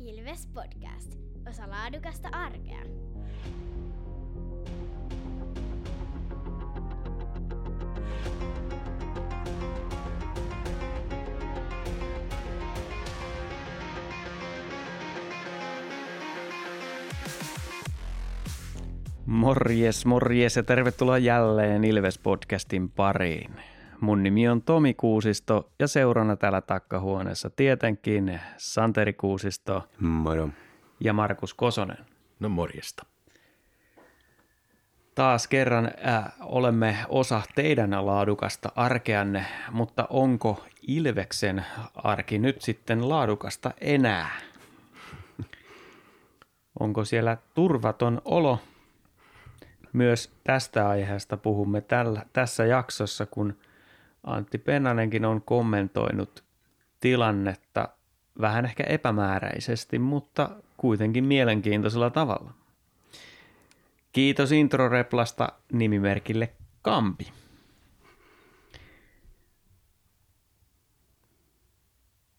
Ilves Podcast. Osa laadukasta arkea. Morjes, morjes ja tervetuloa jälleen Ilves-podcastin pariin. Mun nimi on Tomi Kuusisto ja seurana täällä takkahuoneessa tietenkin Santeri Kuusisto Moro. ja Markus Kosonen. No morjesta. Taas kerran äh, olemme osa teidän laadukasta arkeanne, mutta onko Ilveksen arki nyt sitten laadukasta enää? Onko siellä turvaton olo? Myös tästä aiheesta puhumme tällä, tässä jaksossa, kun Antti Pennanenkin on kommentoinut tilannetta vähän ehkä epämääräisesti, mutta kuitenkin mielenkiintoisella tavalla. Kiitos introreplasta nimimerkille Kampi.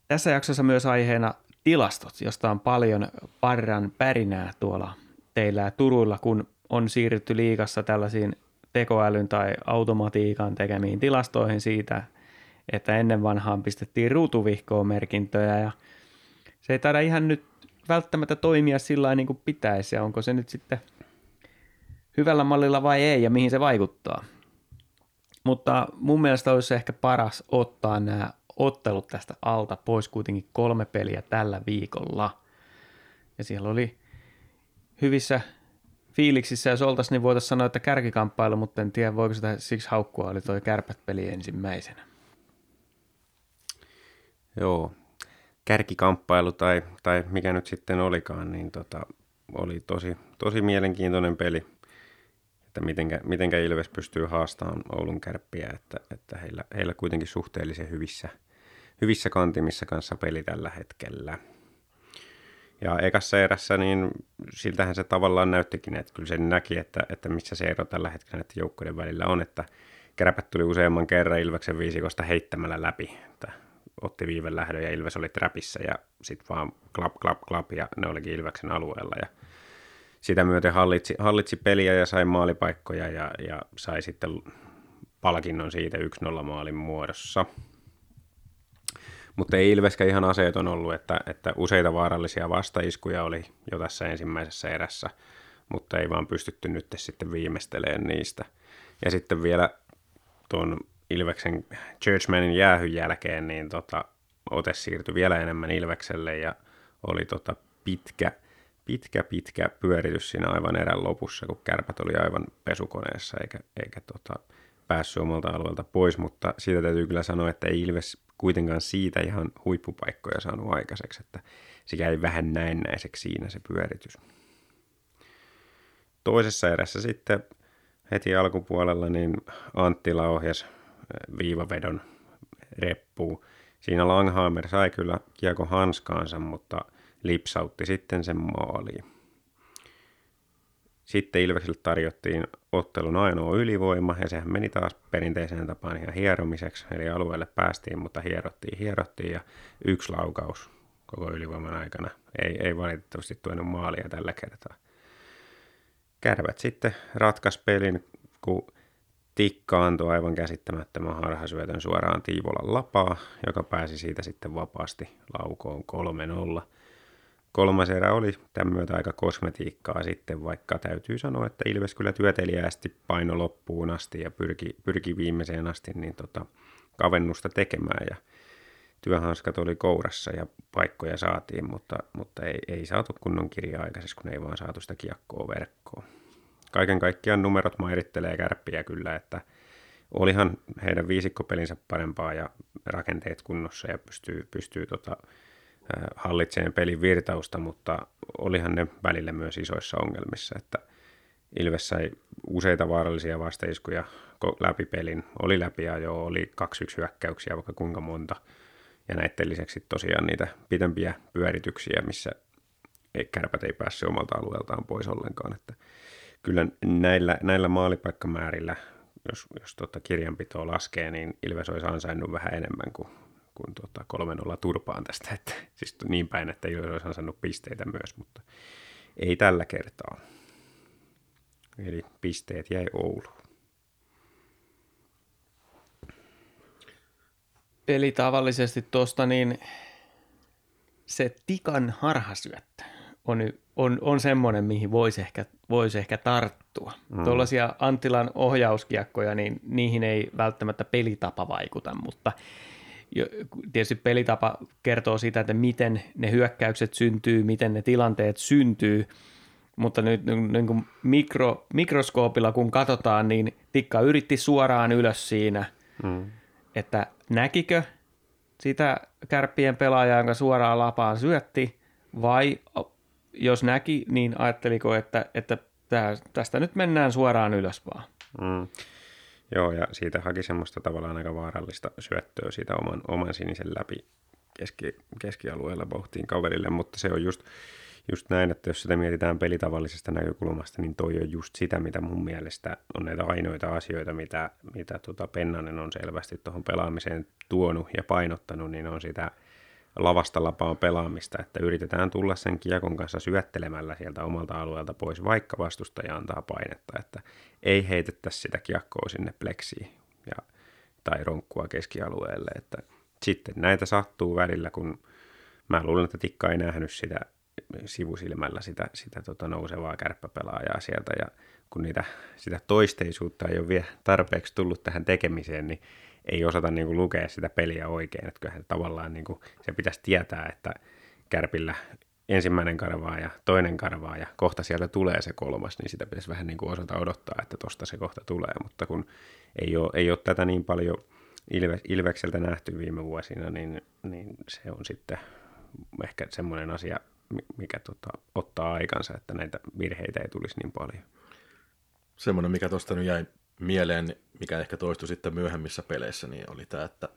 Tässä jaksossa myös aiheena tilastot, josta on paljon parran pärinää tuolla teillä Turuilla, kun on siirrytty liikassa tällaisiin tekoälyn tai automatiikan tekemiin tilastoihin siitä, että ennen vanhaan pistettiin ruutuvihkoon merkintöjä ja se ei taida ihan nyt välttämättä toimia sillä niin kuin pitäisi ja onko se nyt sitten hyvällä mallilla vai ei ja mihin se vaikuttaa. Mutta mun mielestä olisi ehkä paras ottaa nämä ottelut tästä alta pois kuitenkin kolme peliä tällä viikolla. Ja siellä oli hyvissä fiiliksissä, jos oltaisiin, niin voitaisiin sanoa, että kärkikamppailu, mutta en tiedä, voiko sitä siksi haukkua, oli toi kärpät-peli ensimmäisenä. Joo, kärkikamppailu tai, tai mikä nyt sitten olikaan, niin tota, oli tosi, tosi mielenkiintoinen peli, että mitenkä, mitenkä Ilves pystyy haastamaan Oulun kärppiä, että, että heillä, heillä kuitenkin suhteellisen hyvissä, hyvissä kantimissa kanssa peli tällä hetkellä. Ja ekassa erässä, niin siltähän se tavallaan näyttikin, että kyllä se näki, että, että missä se ero tällä hetkellä näiden joukkojen välillä on, että kärpät tuli useamman kerran Ilveksen viisikosta heittämällä läpi, että otti viiven lähdön ja Ilves oli trapissa ja sitten vaan klap, klap, klap ja ne olikin Ilveksen alueella ja sitä myöten hallitsi, hallitsi peliä ja sai maalipaikkoja ja, ja sai sitten palkinnon siitä 1-0 maalin muodossa. Mutta ei Ilveskä ihan aseeton ollut, että, että useita vaarallisia vastaiskuja oli jo tässä ensimmäisessä erässä, mutta ei vaan pystytty nyt sitten viimeistelemään niistä. Ja sitten vielä tuon Ilveksen Churchmanin jäähyn jälkeen, niin tota, ote siirtyi vielä enemmän Ilvekselle ja oli tota pitkä, pitkä, pitkä pyöritys siinä aivan erän lopussa, kun kärpät oli aivan pesukoneessa eikä, eikä tota, päässyt omalta alueelta pois, mutta siitä täytyy kyllä sanoa, että ei Ilves kuitenkaan siitä ihan huippupaikkoja saanut aikaiseksi, että se jäi vähän näennäiseksi siinä se pyöritys. Toisessa erässä sitten heti alkupuolella niin Anttila ohjasi viivavedon reppuun. Siinä Langhammer sai kyllä kiekko hanskaansa, mutta lipsautti sitten sen maaliin. Sitten Ilvekselle tarjottiin ottelun ainoa ylivoima, ja sehän meni taas perinteiseen tapaan ihan hieromiseksi, eli alueelle päästiin, mutta hierottiin, hierottiin, ja yksi laukaus koko ylivoiman aikana. Ei, ei valitettavasti tuonut maalia tällä kertaa. Kärvät sitten ratkas pelin, kun Tikka antoi aivan käsittämättömän harhasyötön suoraan Tiivolan lapaa, joka pääsi siitä sitten vapaasti laukoon 3-0. Kolmas erä oli tämän myötä aika kosmetiikkaa sitten, vaikka täytyy sanoa, että Ilves kyllä työtelijästi paino loppuun asti ja pyrki, pyrki viimeiseen asti niin tota, kavennusta tekemään ja työhanskat oli kourassa ja paikkoja saatiin, mutta, mutta ei, ei saatu kunnon kirjaa aikaisessa, kun ei vaan saatu sitä kiekkoa verkkoon. Kaiken kaikkiaan numerot mairittelee kärppiä kyllä, että olihan heidän viisikkopelinsä parempaa ja rakenteet kunnossa ja pystyy, pystyy tota, hallitseen pelin virtausta, mutta olihan ne välillä myös isoissa ongelmissa, että Ilves sai useita vaarallisia vastaiskuja läpi pelin, oli läpi ja jo oli 2-1 hyökkäyksiä vaikka kuinka monta, ja näiden lisäksi tosiaan niitä pitempiä pyörityksiä, missä kärpät ei päässyt omalta alueeltaan pois ollenkaan, että kyllä näillä, näillä maalipaikkamäärillä, jos, jos tota kirjanpitoa laskee, niin Ilves olisi ansainnut vähän enemmän kuin kun tota 3-0 turpaan tästä, että siis niin päin, että ei olisi ansainnut pisteitä myös, mutta ei tällä kertaa. Eli pisteet jäi Ouluun. Eli tavallisesti tuosta niin se tikan harhasyöttö on, on, on semmoinen, mihin voisi ehkä, voisi ehkä tarttua. Mm. Tuollaisia Anttilan ohjauskiekkoja, niin niihin ei välttämättä pelitapa vaikuta, mutta tietysti pelitapa kertoo siitä, että miten ne hyökkäykset syntyy, miten ne tilanteet syntyy, mutta nyt niin kuin mikro, mikroskoopilla kun katsotaan, niin Tikka yritti suoraan ylös siinä, mm. että näkikö sitä kärppien pelaajaa, jonka suoraan lapaan syötti, vai jos näki, niin ajatteliko, että, että tästä nyt mennään suoraan ylös vaan? Mm. Joo, ja siitä haki semmoista tavallaan aika vaarallista syöttöä siitä oman, oman sinisen läpi keski, keskialueella pohtiin kaverille, mutta se on just, just näin, että jos sitä mietitään pelitavallisesta näkökulmasta, niin toi on just sitä, mitä mun mielestä on näitä ainoita asioita, mitä, mitä tota Pennanen on selvästi tuohon pelaamiseen tuonut ja painottanut, niin on sitä lavasta lapaan pelaamista, että yritetään tulla sen kiekon kanssa syöttelemällä sieltä omalta alueelta pois, vaikka vastustaja antaa painetta, että ei heitettäisi sitä kiekkoa sinne pleksiin ja, tai ronkkua keskialueelle, että sitten näitä sattuu välillä, kun mä luulen, että Tikka ei nähnyt sitä sivusilmällä sitä, sitä tota nousevaa kärppäpelaajaa sieltä ja kun niitä, sitä toisteisuutta ei ole vielä tarpeeksi tullut tähän tekemiseen, niin ei osata niin kuin lukea sitä peliä oikein. Että kyllähän tavallaan niin kuin, se pitäisi tietää, että kärpillä ensimmäinen karvaa ja toinen karvaa ja kohta sieltä tulee se kolmas, niin sitä pitäisi vähän niin kuin osata odottaa, että tosta se kohta tulee. Mutta kun ei ole, ei ole tätä niin paljon Ilve, Ilvekseltä nähty viime vuosina, niin, niin se on sitten ehkä semmoinen asia, mikä tota, ottaa aikansa, että näitä virheitä ei tulisi niin paljon. Semmoinen, mikä tuosta nyt jäi mieleen, mikä ehkä toistui sitten myöhemmissä peleissä, niin oli tämä, että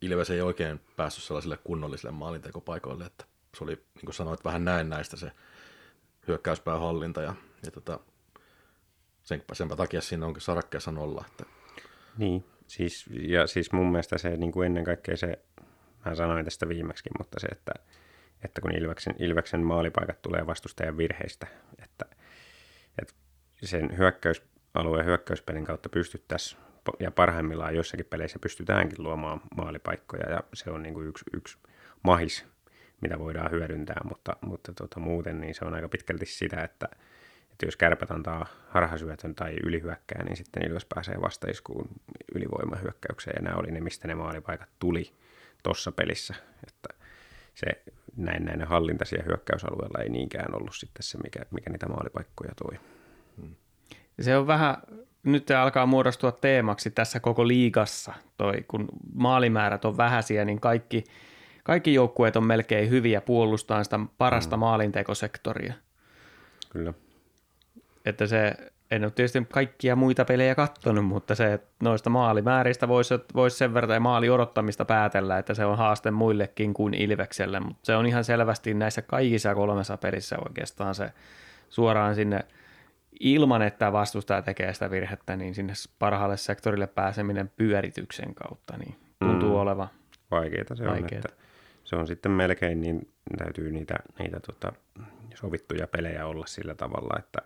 Ilves ei oikein päässyt sellaisille kunnollisille maalintekopaikoille, että se oli, niin kuin sanoit, vähän näin näistä se hyökkäyspään hallinta ja, ja tota, senpä, senpä takia siinä onkin sarakkeessa nolla. Että... Niin, siis, ja siis mun mielestä se niin kuin ennen kaikkea se, mä sanoin tästä viimeksi, mutta se, että, että kun Ilveksen, Ilveksen maalipaikat tulee vastustajan virheistä, että, että sen hyökkäys alueen hyökkäyspelin kautta pystyttäisiin, ja parhaimmillaan joissakin peleissä pystytäänkin luomaan maalipaikkoja, ja se on niin kuin yksi, yksi mahis, mitä voidaan hyödyntää, mutta, mutta tuota, muuten niin se on aika pitkälti sitä, että, että jos kärpät antaa harhasyötön tai ylihyökkää, niin sitten Ilves pääsee vastaiskuun ylivoimahyökkäykseen, ja nämä oli ne, mistä ne maalipaikat tuli tuossa pelissä, että se näin näin hallinta siellä hyökkäysalueella ei niinkään ollut sitten se, mikä, mikä niitä maalipaikkoja toi. Se on vähän, nyt alkaa muodostua teemaksi tässä koko liigassa, toi, kun maalimäärät on vähäisiä, niin kaikki, kaikki joukkueet on melkein hyviä puolustaa sitä parasta mm. maalintekosektoria. Kyllä. Että se, en ole tietysti kaikkia muita pelejä katsonut, mutta se, että noista maalimääristä voisi, voisi sen verran maali odottamista päätellä, että se on haaste muillekin kuin Ilvekselle, mutta se on ihan selvästi näissä kaikissa kolmessa pelissä oikeastaan se suoraan sinne – ilman, että vastustaja tekee sitä virhettä, niin sinne parhaalle sektorille pääseminen pyörityksen kautta niin tuntuu mm. olevan vaikeaa. Se on, että se on sitten melkein niin, täytyy niitä, niitä tota, sovittuja pelejä olla sillä tavalla, että,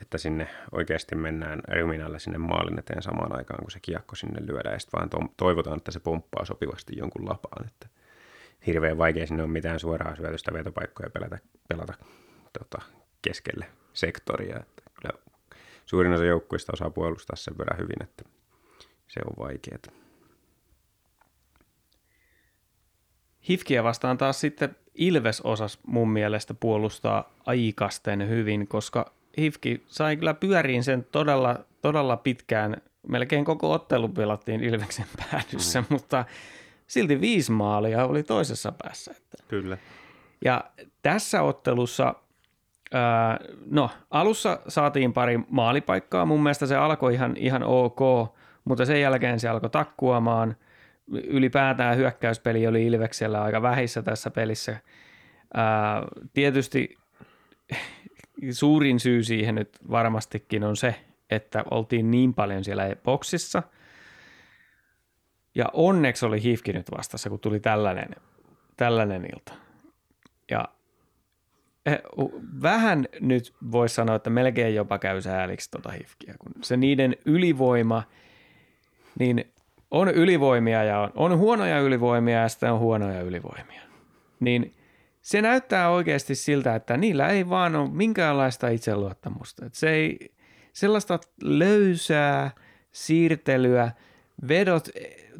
että sinne oikeasti mennään ryminällä sinne maalin eteen samaan aikaan, kun se kiekko sinne lyödään, ja sitten vaan to- toivotaan, että se pomppaa sopivasti jonkun lapaan, että hirveän vaikea sinne on mitään suoraa syötöstä vetopaikkoja pelata, pelata tota, keskelle sektoria. Että suurin osa joukkueista osaa puolustaa sen verran hyvin, että se on vaikeaa. Hifkiä vastaan taas sitten Ilves osas mun mielestä puolustaa aikasten hyvin, koska Hifki sai kyllä pyöriin sen todella, todella pitkään. Melkein koko ottelu pelattiin Ilveksen päädyssä, mm. mutta silti viisi maalia oli toisessa päässä. Kyllä. Ja tässä ottelussa no, alussa saatiin pari maalipaikkaa. Mun mielestä se alkoi ihan, ihan ok, mutta sen jälkeen se alkoi takkuamaan. Ylipäätään hyökkäyspeli oli Ilveksellä aika vähissä tässä pelissä. Ää, tietysti suurin syy siihen nyt varmastikin on se, että oltiin niin paljon siellä boksissa. Ja onneksi oli Hifki nyt vastassa, kun tuli tällainen, tällainen ilta. Ja vähän nyt voisi sanoa, että melkein jopa käy sääliksi tota Hifkiä, kun se niiden ylivoima, niin on ylivoimia ja on, on huonoja ylivoimia ja sitten on huonoja ylivoimia. Niin se näyttää oikeasti siltä, että niillä ei vaan ole minkäänlaista itseluottamusta. Että se ei, sellaista löysää siirtelyä, vedot,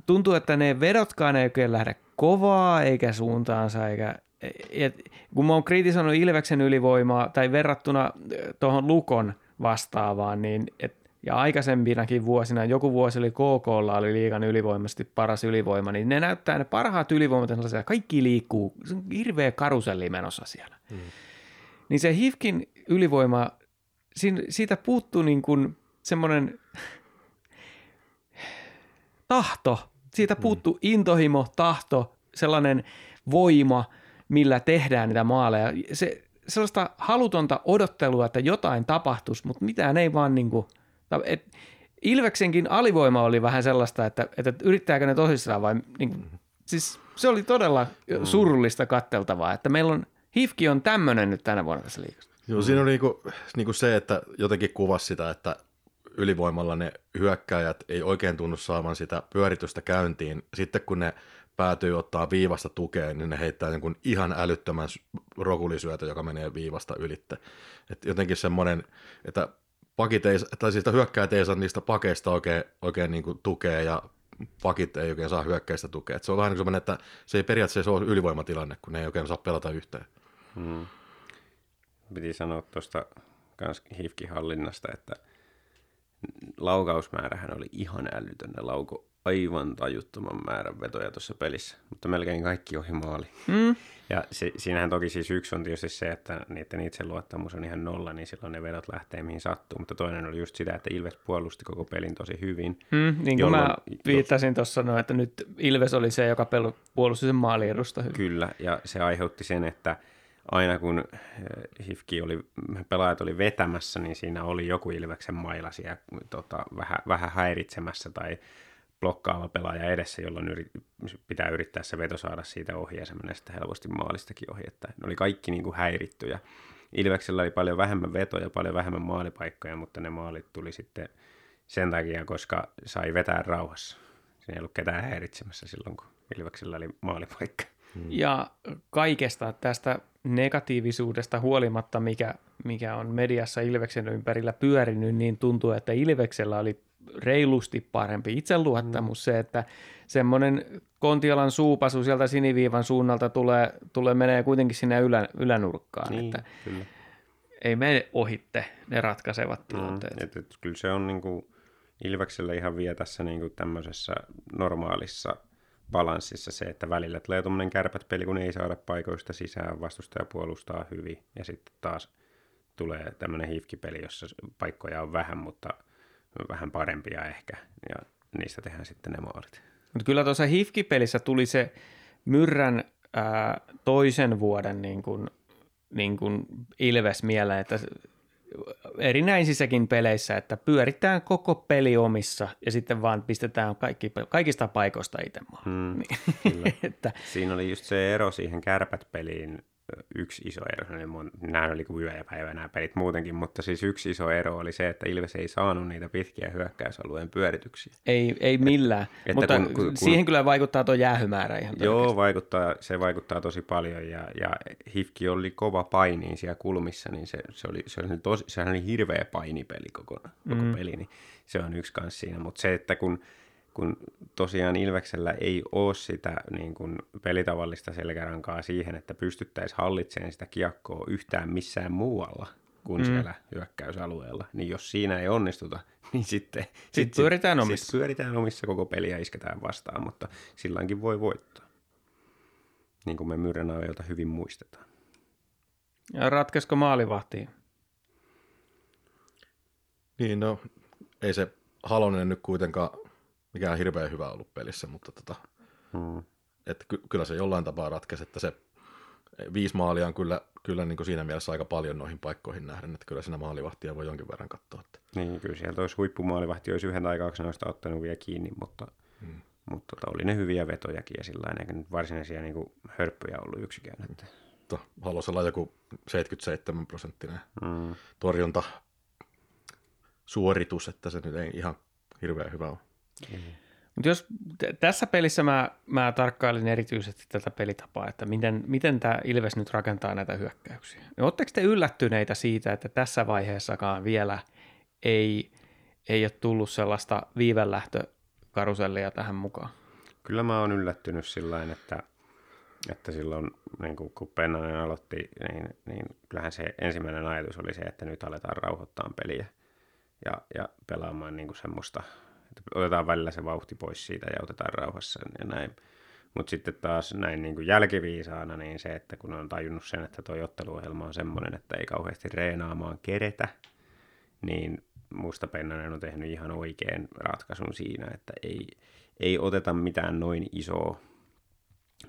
tuntuu, että ne vedotkaan ei oikein lähde kovaa eikä suuntaansa, eikä, et, kun mä oon kritisoinut Ilveksen ylivoimaa tai verrattuna tuohon Lukon vastaavaan, niin et, ja aikaisempinakin vuosina, joku vuosi oli KKlla oli liikan ylivoimasti paras ylivoima, niin ne näyttää ne parhaat ylivoimat sellaisia, kaikki liikkuu, se on hirveä karuselli menossa siellä. Mm. Niin se Hifkin ylivoima, siitä puuttuu niin kuin semmoinen tahto, siitä puuttuu intohimo, tahto, sellainen voima, millä tehdään niitä maaleja. Se, sellaista halutonta odottelua, että jotain tapahtuisi, mutta mitään ei vaan niin kuin, et Ilveksenkin alivoima oli vähän sellaista, että, että yrittääkö ne tosissaan vai niin kuin, siis se oli todella surullista katteltavaa, että meillä on, Hifki on tämmöinen nyt tänä vuonna tässä liikassa. Joo, siinä on niinku, niinku se, että jotenkin kuvasi sitä, että ylivoimalla ne hyökkäjät ei oikein tunnu saavan sitä pyöritystä käyntiin. Sitten kun ne päätyy ottaa viivasta tukeen, niin ne heittää niin ihan älyttömän rokulisyötä, joka menee viivasta ylitte. Et jotenkin semmoinen, että pakit ei, tai siis hyökkäjät ei saa niistä pakeista oikein, oikein niin kuin tukea ja pakit ei oikein saa hyökkäistä tukea. Et se on vähän niin kuin että se ei periaatteessa ole ylivoimatilanne, kun ne ei oikein saa pelata yhteen. Hmm. Piti sanoa tuosta kans hifkihallinnasta, että laukausmäärähän oli ihan älytön. Ne lauko aivan tajuttoman määrän vetoja tuossa pelissä, mutta melkein kaikki ohi maali. Mm. Ja se, siinähän toki siis yksi on tietysti se, että niiden itseluottamus on ihan nolla, niin silloin ne vedot lähtee mihin sattuu. Mutta toinen oli just sitä, että Ilves puolusti koko pelin tosi hyvin. Mm, niin kuin jolloin, mä viittasin tuossa, no, että nyt Ilves oli se, joka puolusti sen maaliedusta hyvin. Kyllä, ja se aiheutti sen, että aina kun Hifki oli, pelaajat oli vetämässä, niin siinä oli joku Ilveksen maila siellä tota, vähän, vähän häiritsemässä tai blokkaava pelaaja edessä, jolloin yrit, pitää yrittää se veto saada siitä ohi ja se menee sitten helposti maalistakin ohi. Että ne oli kaikki niin kuin häirittyjä. Ilveksellä oli paljon vähemmän vetoja, paljon vähemmän maalipaikkoja, mutta ne maalit tuli sitten sen takia, koska sai vetää rauhassa. Siinä ei ollut ketään häiritsemässä silloin, kun Ilveksellä oli maalipaikka. Ja kaikesta tästä negatiivisuudesta huolimatta, mikä, mikä on mediassa Ilveksen ympärillä pyörinyt, niin tuntuu, että Ilveksellä oli reilusti parempi itseluottamus. Mm. Se, että semmoinen Kontiolan suupasu sieltä siniviivan suunnalta tulee, tulee menee kuitenkin sinne ylä, ylänurkkaan. Niin, että kyllä. Ei mene ohitte ne ratkaisevat tilanteet. Mm, et, et, kyllä se on niin kuin Ilveksellä ihan vielä tässä niin kuin tämmöisessä normaalissa balanssissa se, että välillä tulee tuommoinen kärpät peli, kun ei saada paikoista sisään, vastustaja puolustaa hyvin ja sitten taas tulee tämmöinen hifkipeli, jossa paikkoja on vähän, mutta – vähän parempia ehkä, ja niistä tehdään sitten ne maalit. Mutta kyllä tuossa Hifki-pelissä tuli se Myrrän ää, toisen vuoden niin kuin, niin kuin Ilves mieleen, että erinäisissäkin peleissä, että pyöritään koko peli omissa ja sitten vaan pistetään kaikki, kaikista paikoista itse maan. Hmm, niin. että, Siinä oli just se ero siihen kärpät-peliin yksi iso ero, nämä oli kuin yö ja päivä nämä pelit muutenkin, mutta siis yksi iso ero oli se, että Ilves ei saanut niitä pitkiä hyökkäysalueen pyörityksiä. Ei, ei millään, että mutta kun, kun, siihen kyllä vaikuttaa tuo jäähymäärä ihan Joo, vaikuttaa, se vaikuttaa tosi paljon ja, ja Hifki oli kova painiin siellä kulmissa, niin se, se, oli, se, oli tosi, sehän oli hirveä painipeli koko, koko mm. peli, niin se on yksi kanssa siinä, mutta se, että kun kun tosiaan Ilveksellä ei ole sitä niin kuin pelitavallista selkärankaa siihen, että pystyttäisiin hallitsemaan sitä kiekkoa yhtään missään muualla kuin mm. siellä hyökkäysalueella, niin jos siinä ei onnistuta, niin sitten sit, sit pyöritään sit, omissa. Sit pyöritään omissa koko peliä isketään vastaan, mutta silläkin voi voittaa. Niin kuin me Myrrenaavilta hyvin muistetaan. Ja ratkesko maalivahtiin? Niin, no ei se Halonen nyt kuitenkaan mikään hirveän hyvä ollut pelissä, mutta tota, hmm. että ky- kyllä se jollain tapaa ratkaisi, että se viisi maalia on kyllä, kyllä niin kuin siinä mielessä aika paljon noihin paikkoihin nähden, että kyllä siinä maalivahtia voi jonkin verran katsoa. Että. Niin, kyllä sieltä olisi huippumaalivahti, olisi yhden tai kaksi noista ottanut vielä kiinni, mutta hmm. Mutta tota, oli ne hyviä vetojakin ja sillä eikä nyt varsinaisia niin kuin, hörppöjä ollut yksikään. Että. Haluaisi olla joku 77 prosenttinen mm. torjunta suoritus, että se nyt ei ihan hirveän hyvä ole. Mm. Mutta jos t- tässä pelissä mä, mä tarkkailin erityisesti tätä pelitapaa, että miten, miten tämä Ilves nyt rakentaa näitä hyökkäyksiä. Oletteko te yllättyneitä siitä, että tässä vaiheessakaan vielä ei, ei ole tullut sellaista viivelähtökarusellia tähän mukaan? Kyllä mä oon yllättynyt sillä että, että silloin niin kun Pennanen aloitti, niin, niin kyllähän se ensimmäinen ajatus oli se, että nyt aletaan rauhoittaa peliä ja, ja pelaamaan niin semmoista että otetaan välillä se vauhti pois siitä ja otetaan rauhassa ja näin. Mutta sitten taas näin niin kuin jälkiviisaana, niin se, että kun on tajunnut sen, että tuo otteluohjelma on semmoinen, että ei kauheasti reenaamaan keretä, niin musta Pennanen on tehnyt ihan oikein ratkaisun siinä, että ei, ei oteta mitään noin isoa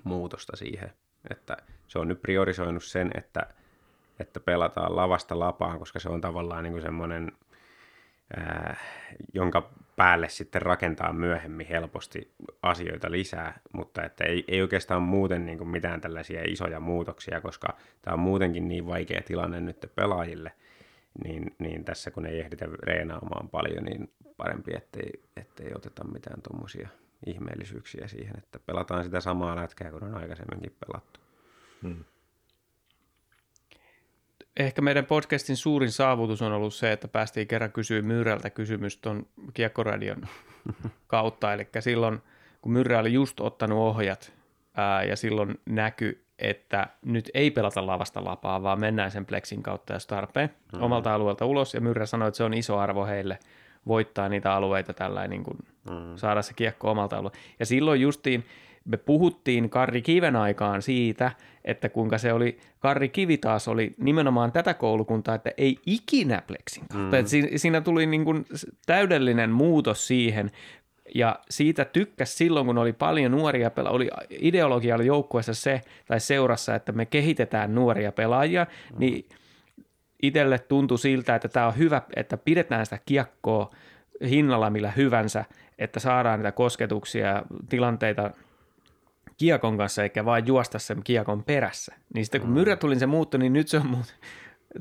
muutosta siihen. Että se on nyt priorisoinut sen, että, että pelataan lavasta lapaan, koska se on tavallaan niin kuin semmoinen – ää, jonka päälle sitten rakentaa myöhemmin helposti asioita lisää, mutta että ei, ei oikeastaan muuten niin kuin mitään tällaisia isoja muutoksia, koska tämä on muutenkin niin vaikea tilanne nyt pelaajille, niin, niin tässä kun ei ehditä reenaamaan paljon, niin parempi, ettei, ettei oteta mitään tuommoisia ihmeellisyyksiä siihen, että pelataan sitä samaa lätkää kuin on aikaisemminkin pelattu. Hmm ehkä meidän podcastin suurin saavutus on ollut se, että päästiin kerran kysyä Myrrältä kysymys tuon Kiekkoradion kautta. Eli silloin, kun Myrrä oli just ottanut ohjat ää, ja silloin näky, että nyt ei pelata lavasta lapaa, vaan mennään sen plexin kautta, jos tarpeen, mm-hmm. omalta alueelta ulos. Ja Myrrä sanoi, että se on iso arvo heille voittaa niitä alueita tällä niin kuin mm-hmm. saada se kiekko omalta alueelta. Ja silloin justiin me puhuttiin Karri Kiven aikaan siitä, että kuinka se oli, Karri Kivi taas oli nimenomaan tätä koulukuntaa, että ei ikinä pleksin kautta. Mm. siinä, siinä tuli niin kuin täydellinen muutos siihen, ja siitä tykkäs silloin, kun oli paljon nuoria pelaajia, oli ideologia oli joukkueessa se, tai seurassa, että me kehitetään nuoria pelaajia, mm. niin itselle tuntui siltä, että tämä on hyvä, että pidetään sitä kiekkoa hinnalla millä hyvänsä, että saadaan niitä kosketuksia ja tilanteita – kiekon kanssa eikä vain juosta sen kiekon perässä. Niin sitten kun mm. Myrrä tuli se muuttu, niin nyt se on muut...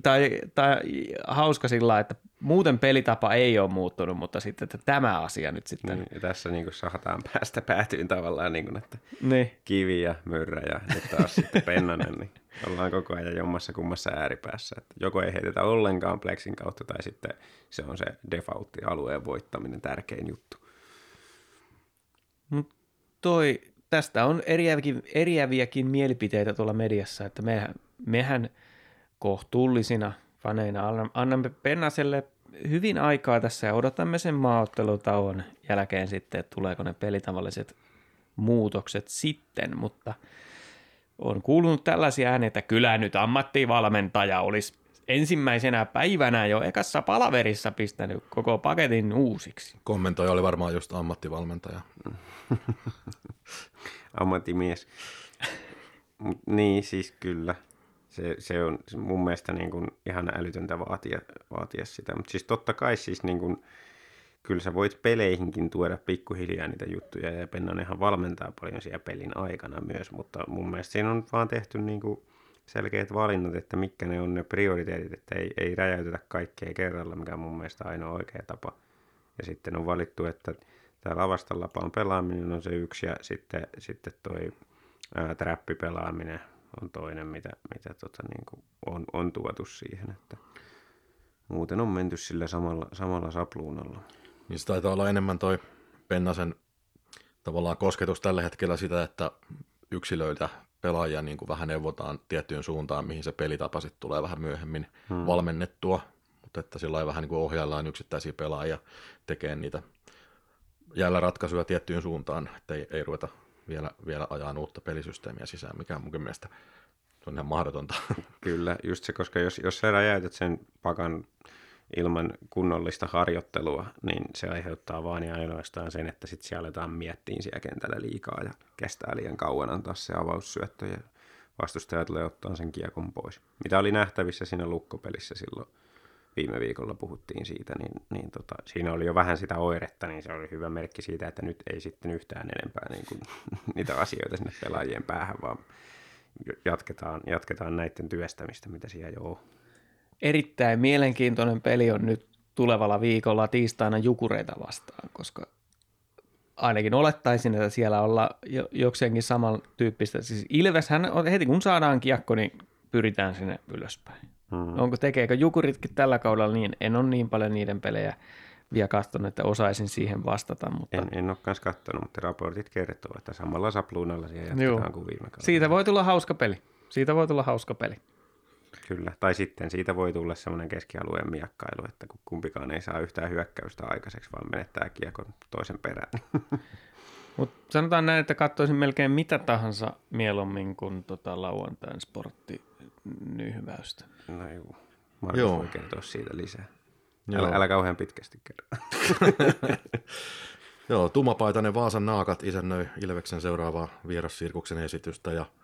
tai, tai hauska sillä että muuten pelitapa ei ole muuttunut, mutta sitten että tämä asia nyt sitten. Niin, tässä niin kuin sahataan päästä päätyyn tavallaan, niin kuin, että niin. kivi ja myrrä ja nyt taas sitten pennanen, niin ollaan koko ajan jommassa kummassa ääripäässä. Että joko ei heitetä ollenkaan plexin kautta tai sitten se on se defaultti-alueen voittaminen tärkein juttu. Mut toi tästä on eriäviäkin, eriäviäkin mielipiteitä tuolla mediassa, että mehän, mehän kohtuullisina faneina annamme Pennaselle hyvin aikaa tässä ja odotamme sen maaottelutauon jälkeen sitten, että tuleeko ne pelitavalliset muutokset sitten, mutta on kuulunut tällaisia ääniä, että kyllä nyt ammattivalmentaja olisi ensimmäisenä päivänä jo ekassa palaverissa pistänyt koko paketin uusiksi. Kommentoija oli varmaan just ammattivalmentaja. Ammattimies. niin, siis kyllä. Se, se on mun mielestä niin kuin ihan älytöntä vaatia, vaatia sitä. Mutta siis totta kai siis niin kuin, kyllä sä voit peleihinkin tuoda pikkuhiljaa niitä juttuja ja Pennanenhan valmentaa paljon siellä pelin aikana myös, mutta mun mielestä siinä on vaan tehty niin kuin selkeät valinnat, että mitkä ne on ne prioriteetit, että ei, ei räjäytetä kaikkea kerralla, mikä on mun mielestä ainoa oikea tapa. Ja sitten on valittu, että tämä lavasta lapaan pelaaminen on se yksi ja sitten, sitten toi ää, trappipelaaminen on toinen, mitä, mitä tota, niin kuin on, on tuotu siihen, että muuten on menty sillä samalla, samalla sapluunalla. Niin se taitaa olla enemmän toi Pennasen tavallaan kosketus tällä hetkellä sitä, että yksilöitä pelaajia niin kuin vähän neuvotaan tiettyyn suuntaan, mihin se pelitapa sitten tulee vähän myöhemmin hmm. valmennettua, mutta että sillä vähän niin kuin ohjaillaan yksittäisiä pelaajia tekemään niitä jäällä ratkaisuja tiettyyn suuntaan, että ei, ei ruveta vielä, vielä ajaa uutta pelisysteemiä sisään, mikä on munkin mielestä se on ihan mahdotonta. Kyllä, just se, koska jos, jos sä räjäytät sen pakan ilman kunnollista harjoittelua, niin se aiheuttaa vaan ja ainoastaan sen, että sitten siellä aletaan miettiä siellä kentällä liikaa ja kestää liian kauan antaa se avaussyöttö ja vastustaja tulee ottaa sen kiekon pois. Mitä oli nähtävissä siinä lukkopelissä silloin viime viikolla puhuttiin siitä, niin, niin tota, siinä oli jo vähän sitä oiretta, niin se oli hyvä merkki siitä, että nyt ei sitten yhtään enempää niin kuin, niitä asioita sinne pelaajien päähän, vaan jatketaan, jatketaan näiden työstämistä, mitä siellä jo on. Erittäin mielenkiintoinen peli on nyt tulevalla viikolla tiistaina Jukureita vastaan, koska ainakin olettaisin, että siellä olla jokseenkin samantyyppistä. Siis Ilveshän, heti kun saadaan kiekko, niin pyritään sinne ylöspäin. Hmm. Onko tekeekö Jukuritkin tällä kaudella niin? En ole niin paljon niiden pelejä vielä katsonut, että osaisin siihen vastata. Mutta... En, en ole myös katsonut, mutta raportit kertoo, että samalla sapluunalla siellä jatketaan Joo. kuin viime kaudella. Siitä voi tulla hauska peli. Siitä voi tulla hauska peli. Kyllä, tai sitten siitä voi tulla semmoinen keskialueen miakkailu, että kun kumpikaan ei saa yhtään hyökkäystä aikaiseksi, vaan menettää kiekon toisen perään. Mutta sanotaan näin, että katsoisin melkein mitä tahansa mieluummin kuin tota lauantain sportti nyhväystä. No joo, Markus joo. voi kertoa siitä lisää. Älä, älä kauhean pitkästi kerro. joo, tummapaitainen Vaasan naakat isännöi Ilveksen seuraavaa vierassirkuksen esitystä ja –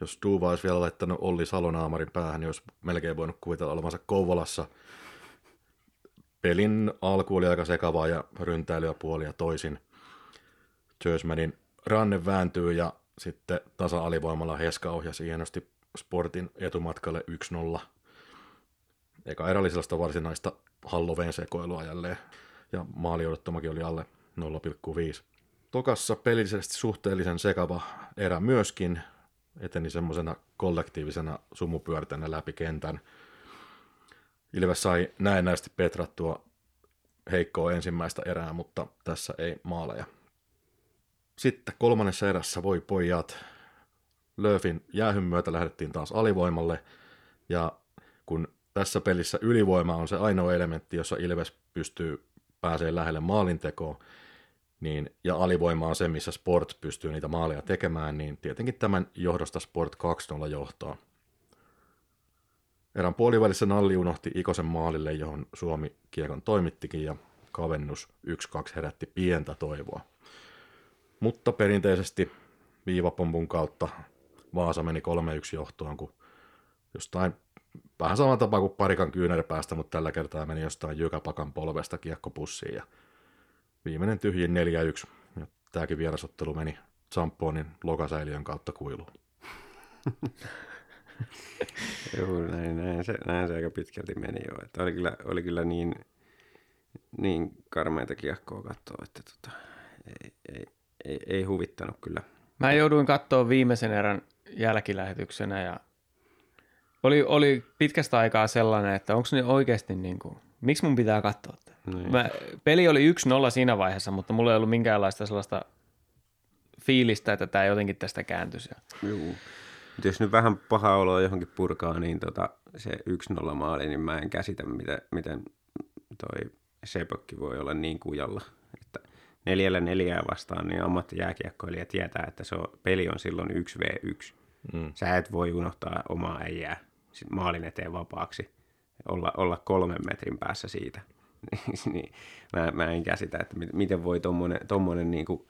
jos Duva olisi vielä laittanut Olli Salonaamarin päähän, niin olisi melkein voinut kuvitella olevansa Kouvolassa. Pelin alku oli aika sekavaa ja ryntäilyä puolia toisin. Jösmanin ranne vääntyy ja sitten tasa-alivoimalla Heska ohjasi hienosti Sportin etumatkalle 1-0. Eka erä oli sellaista varsinaista Halloween sekoilua jälleen ja maali odottamakin oli alle 0,5. Tokassa pelillisesti suhteellisen sekava erä myöskin, eteni semmoisena kollektiivisena sumupyörtänä läpi kentän. Ilves sai näennäisesti petrattua heikkoa ensimmäistä erää, mutta tässä ei maaleja. Sitten kolmannessa erässä voi pojat. Löfin jäähyn myötä lähdettiin taas alivoimalle, ja kun tässä pelissä ylivoima on se ainoa elementti, jossa Ilves pystyy pääsee lähelle maalintekoa, niin, ja alivoima on se, missä Sport pystyy niitä maaleja tekemään, niin tietenkin tämän johdosta Sport 2-0 johtaa. Erän puolivälissä Nalli unohti Ikosen maalille, johon Suomi kiekon toimittikin, ja kavennus 1-2 herätti pientä toivoa. Mutta perinteisesti viivapompun kautta Vaasa meni 3-1 johtoon, kun jostain vähän sama tapa kuin parikan kyynärpäästä, mutta tällä kertaa meni jostain jykäpakan polvesta kiekko pussiin ja viimeinen tyhjin 4-1. Ja tämäkin vierasottelu meni Sampoonin lokasäiliön kautta kuiluun. Joo, näin, näin, se, näin se aika pitkälti meni jo. Että oli, kyllä, oli kyllä niin, niin karmeita kiekkoa katsoa, että tota, ei, ei, ei, ei, huvittanut kyllä. Mä jouduin katsoa viimeisen erän jälkilähetyksenä ja oli, oli pitkästä aikaa sellainen, että onko ne oikeasti niin kuin, miksi mun pitää katsoa tätä? Niin. Mä, peli oli 1-0 siinä vaiheessa, mutta mulla ei ollut minkäänlaista sellaista fiilistä, että tämä jotenkin tästä kääntyisi. Joo. jos nyt vähän paha oloa johonkin purkaa, niin tota, se 1-0 maali, niin mä en käsitä, miten, miten toi Sepokki voi olla niin kujalla. Neljällä neljää vastaan, niin ammattijääkiekkoilija tietää, että se on, peli on silloin 1v1. Mm. Sä et voi unohtaa omaa äijää maalin eteen vapaaksi, olla, olla kolmen metrin päässä siitä. niin mä, mä en käsitä, että miten voi tommonen, tommonen niinku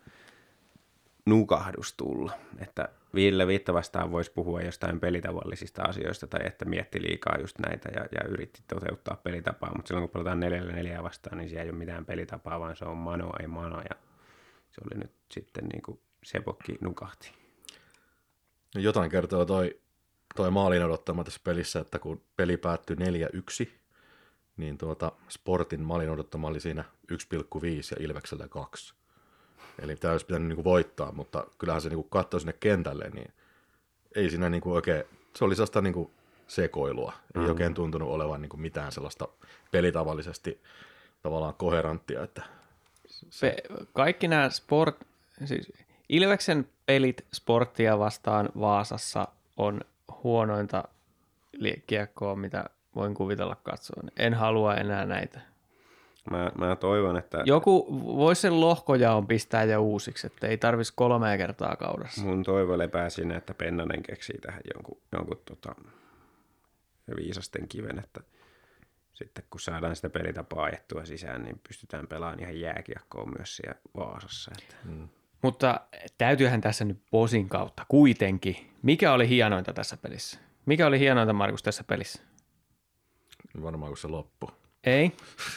nukahdus tulla. Että Ville Viitta vastaan voisi puhua jostain pelitavallisista asioista tai että mietti liikaa just näitä ja, ja yritti toteuttaa pelitapaa, mutta silloin kun pelataan neljällä neljää vastaan, niin siellä ei ole mitään pelitapaa, vaan se on mano, ei mano ja se oli nyt sitten niin kuin Sepokki nukahti. No jotain kertoo toi, toi maalin odottama tässä pelissä, että kun peli päättyi 4-1, niin tuota, Sportin malin odottama oli siinä 1,5 ja Ilveksellä 2. Eli tämä olisi pitänyt niin kuin voittaa, mutta kyllähän se niin kuin katsoi sinne kentälle, niin ei siinä niin kuin oikein, se oli sellaista niin kuin sekoilua. Ei mm. oikein tuntunut olevan niin kuin mitään sellaista pelitavallisesti tavallaan koheranttia. Että se... Pe- kaikki nämä sport, siis Ilveksen pelit sporttia vastaan Vaasassa on huonointa kiekkoa, mitä voin kuvitella katsoa. En halua enää näitä. Mä, mä toivon, että... Joku voisi sen lohkojaon pistää jo uusiksi, että ei tarvitsisi kolmea kertaa kaudessa. Mun toivo lepää sinne, että Pennanen keksii tähän jonkun, jonkun tota, viisasten kiven, että sitten kun saadaan sitä pelitapaa ajettua sisään, niin pystytään pelaamaan ihan jääkiekkoa myös siellä Vaasassa. Että. Hmm. Mutta täytyyhän tässä nyt posin kautta kuitenkin. Mikä oli hienointa tässä pelissä? Mikä oli hienointa, Markus, tässä pelissä? Varmaan kun se loppu. Ei,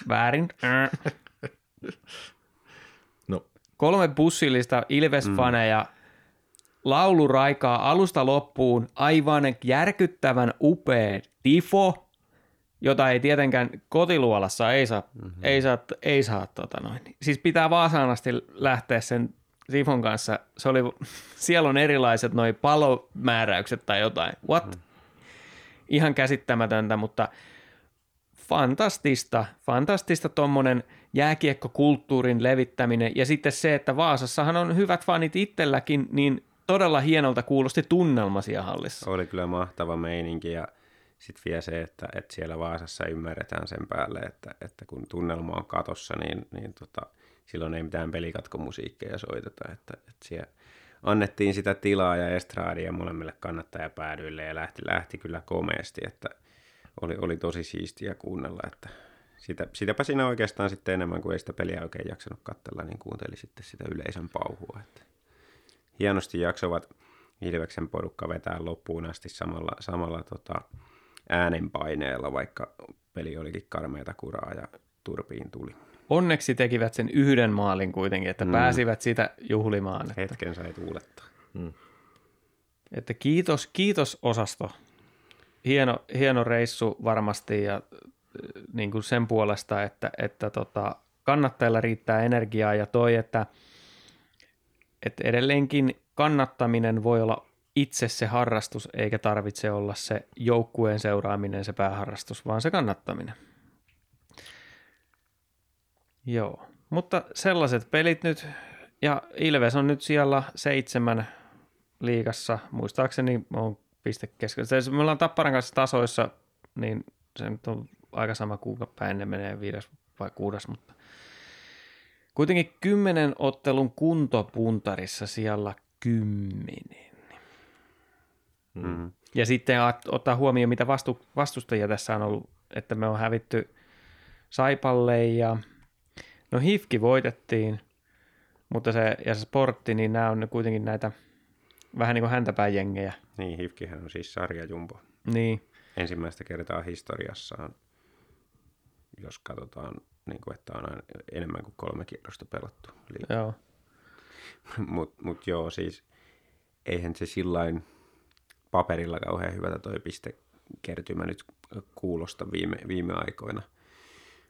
väärin. No, Kolme bussillista Ilves-faneja lauluraikaa alusta loppuun aivan järkyttävän upea tifo, jota ei tietenkään kotiluolassa ei saa, mm-hmm. ei saa, ei saa tota noin. Siis pitää Vaasaan asti lähteä sen tifon kanssa. Se oli, siellä on erilaiset noi palomääräykset tai jotain. What? Mm. Ihan käsittämätöntä, mutta fantastista, fantastista tuommoinen jääkiekkokulttuurin levittäminen. Ja sitten se, että Vaasassahan on hyvät fanit itselläkin, niin todella hienolta kuulosti tunnelma siellä hallissa. Oli kyllä mahtava meininki ja sitten vielä se, että, että siellä Vaasassa ymmärretään sen päälle, että, että kun tunnelma on katossa, niin, niin tota, silloin ei mitään pelikatkomusiikkeja soiteta, että, että siellä annettiin sitä tilaa ja estraadia molemmille kannattajapäädyille ja lähti, lähti kyllä komeasti, että oli, oli tosi siistiä kuunnella, että sitä, sitäpä siinä oikeastaan sitten enemmän kuin ei sitä peliä oikein jaksanut katsella, niin kuunteli sitten sitä yleisön pauhua, että hienosti jaksovat Ilveksen porukka vetää loppuun asti samalla, samalla tota, äänenpaineella, vaikka peli olikin karmeita kuraa ja turpiin tuli. Onneksi tekivät sen yhden maalin kuitenkin, että mm. pääsivät sitä juhlimaan. Että, Hetken sai tuulettaa. että kiitos, kiitos osasto. Hieno, hieno reissu varmasti ja äh, niin kuin sen puolesta, että, että tota, kannattajilla riittää energiaa ja toi, että, että edelleenkin kannattaminen voi olla itse se harrastus, eikä tarvitse olla se joukkueen seuraaminen se pääharrastus, vaan se kannattaminen. Joo, mutta sellaiset pelit nyt, ja Ilves on nyt siellä seitsemän liigassa, muistaakseni on piste keskellä. Se, Me ollaan Tapparan kanssa tasoissa, niin se nyt on aika sama kuinka päin ne menee viides vai kuudes, mutta kuitenkin kymmenen ottelun kuntopuntarissa siellä kymmenen. Mm. Ja sitten ot- ottaa huomioon, mitä vastu- vastustajia tässä on ollut, että me on hävitty Saipalle ja no Hifki voitettiin, mutta se, ja se sportti, niin nämä on kuitenkin näitä vähän niin kuin häntäpäin jengejä. Niin, Hifkihän on siis sarjajumbo. Niin, Ensimmäistä kertaa historiassaan, jos katsotaan, niin kuin, että on aina enemmän kuin kolme kierrosta pelattu. joo. Mutta mut joo, siis eihän se sillain paperilla kauhean hyvältä toi pistekertymä nyt kuulosta viime, viime aikoina.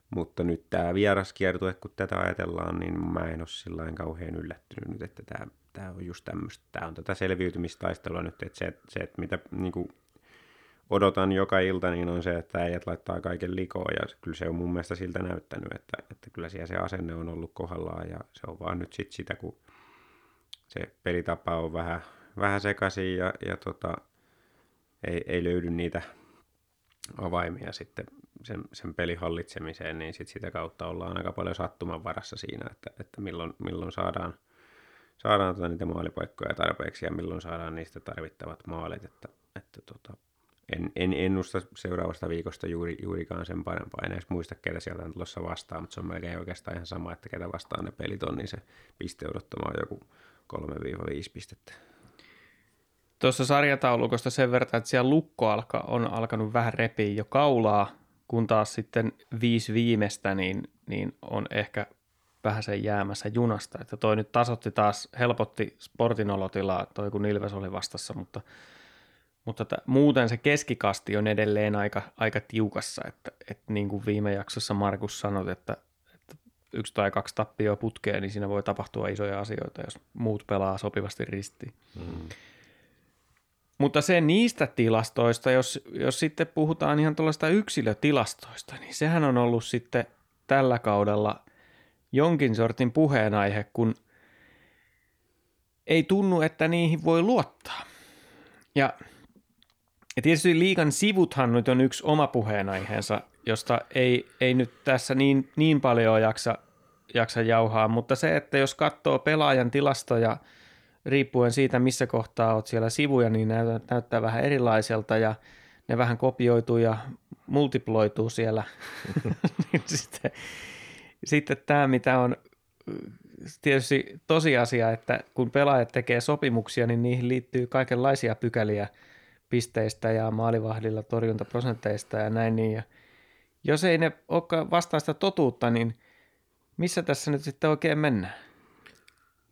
Mutta nyt tämä vieraskiertue, kun tätä ajatellaan, niin mä en ole sillain kauhean yllättynyt nyt, että tämä, tämä on just tämmöistä. Tämä on tätä selviytymistaistelua nyt, että se, se että mitä niin kuin odotan joka ilta, niin on se, että äijät laittaa kaiken likoon ja kyllä se on mun mielestä siltä näyttänyt, että, että kyllä siellä se asenne on ollut kohdallaan ja se on vaan nyt sit sitä, kun se pelitapa on vähän, vähän sekaisin ja, ja tota, ei, ei löydy niitä avaimia sitten sen, sen pelin hallitsemiseen, niin sit sitä kautta ollaan aika paljon sattuman varassa siinä, että, että milloin, milloin saadaan, saadaan tota niitä maalipaikkoja tarpeeksi ja milloin saadaan niistä tarvittavat maalit, että, että tota, en, en ennusta seuraavasta viikosta juuri, juurikaan sen parempaa. En edes muista, ketä sieltä on tulossa vastaan, mutta se on melkein oikeastaan ihan sama, että ketä vastaan ne pelit on, niin se piste odottama on joku 3-5 pistettä. Tuossa sarjataulukosta sen verran, että siellä lukko alka, on alkanut vähän repiä jo kaulaa, kun taas sitten viisi viimeistä, niin, niin on ehkä vähän sen jäämässä junasta. Että toi nyt tasotti taas, helpotti sportin olotilaa, toi kun Ilves oli vastassa, mutta, mutta t- muuten se keskikasti on edelleen aika, aika tiukassa, että, että niin kuin viime jaksossa Markus sanoi, että, että yksi tai kaksi tappioa putkeen, niin siinä voi tapahtua isoja asioita, jos muut pelaa sopivasti ristiin. Mm. Mutta se niistä tilastoista, jos, jos sitten puhutaan ihan tuollaista yksilötilastoista, niin sehän on ollut sitten tällä kaudella jonkin sortin puheenaihe, kun ei tunnu, että niihin voi luottaa. Ja, ja tietysti liikan sivuthan nyt on yksi oma puheenaiheensa, josta ei, ei nyt tässä niin, niin paljon jaksa, jaksa jauhaa, mutta se, että jos katsoo pelaajan tilastoja – riippuen siitä, missä kohtaa olet siellä sivuja, niin näyttää, näyttää vähän erilaiselta ja ne vähän kopioituu ja multiploituu siellä. niin sitten, sitten tämä, mitä on tietysti tosiasia, että kun pelaajat tekee sopimuksia, niin niihin liittyy kaikenlaisia pykäliä pisteistä ja maalivahdilla torjuntaprosenteista ja näin niin. Ja, jos ei ne olekaan vastaa sitä totuutta, niin missä tässä nyt sitten oikein mennään?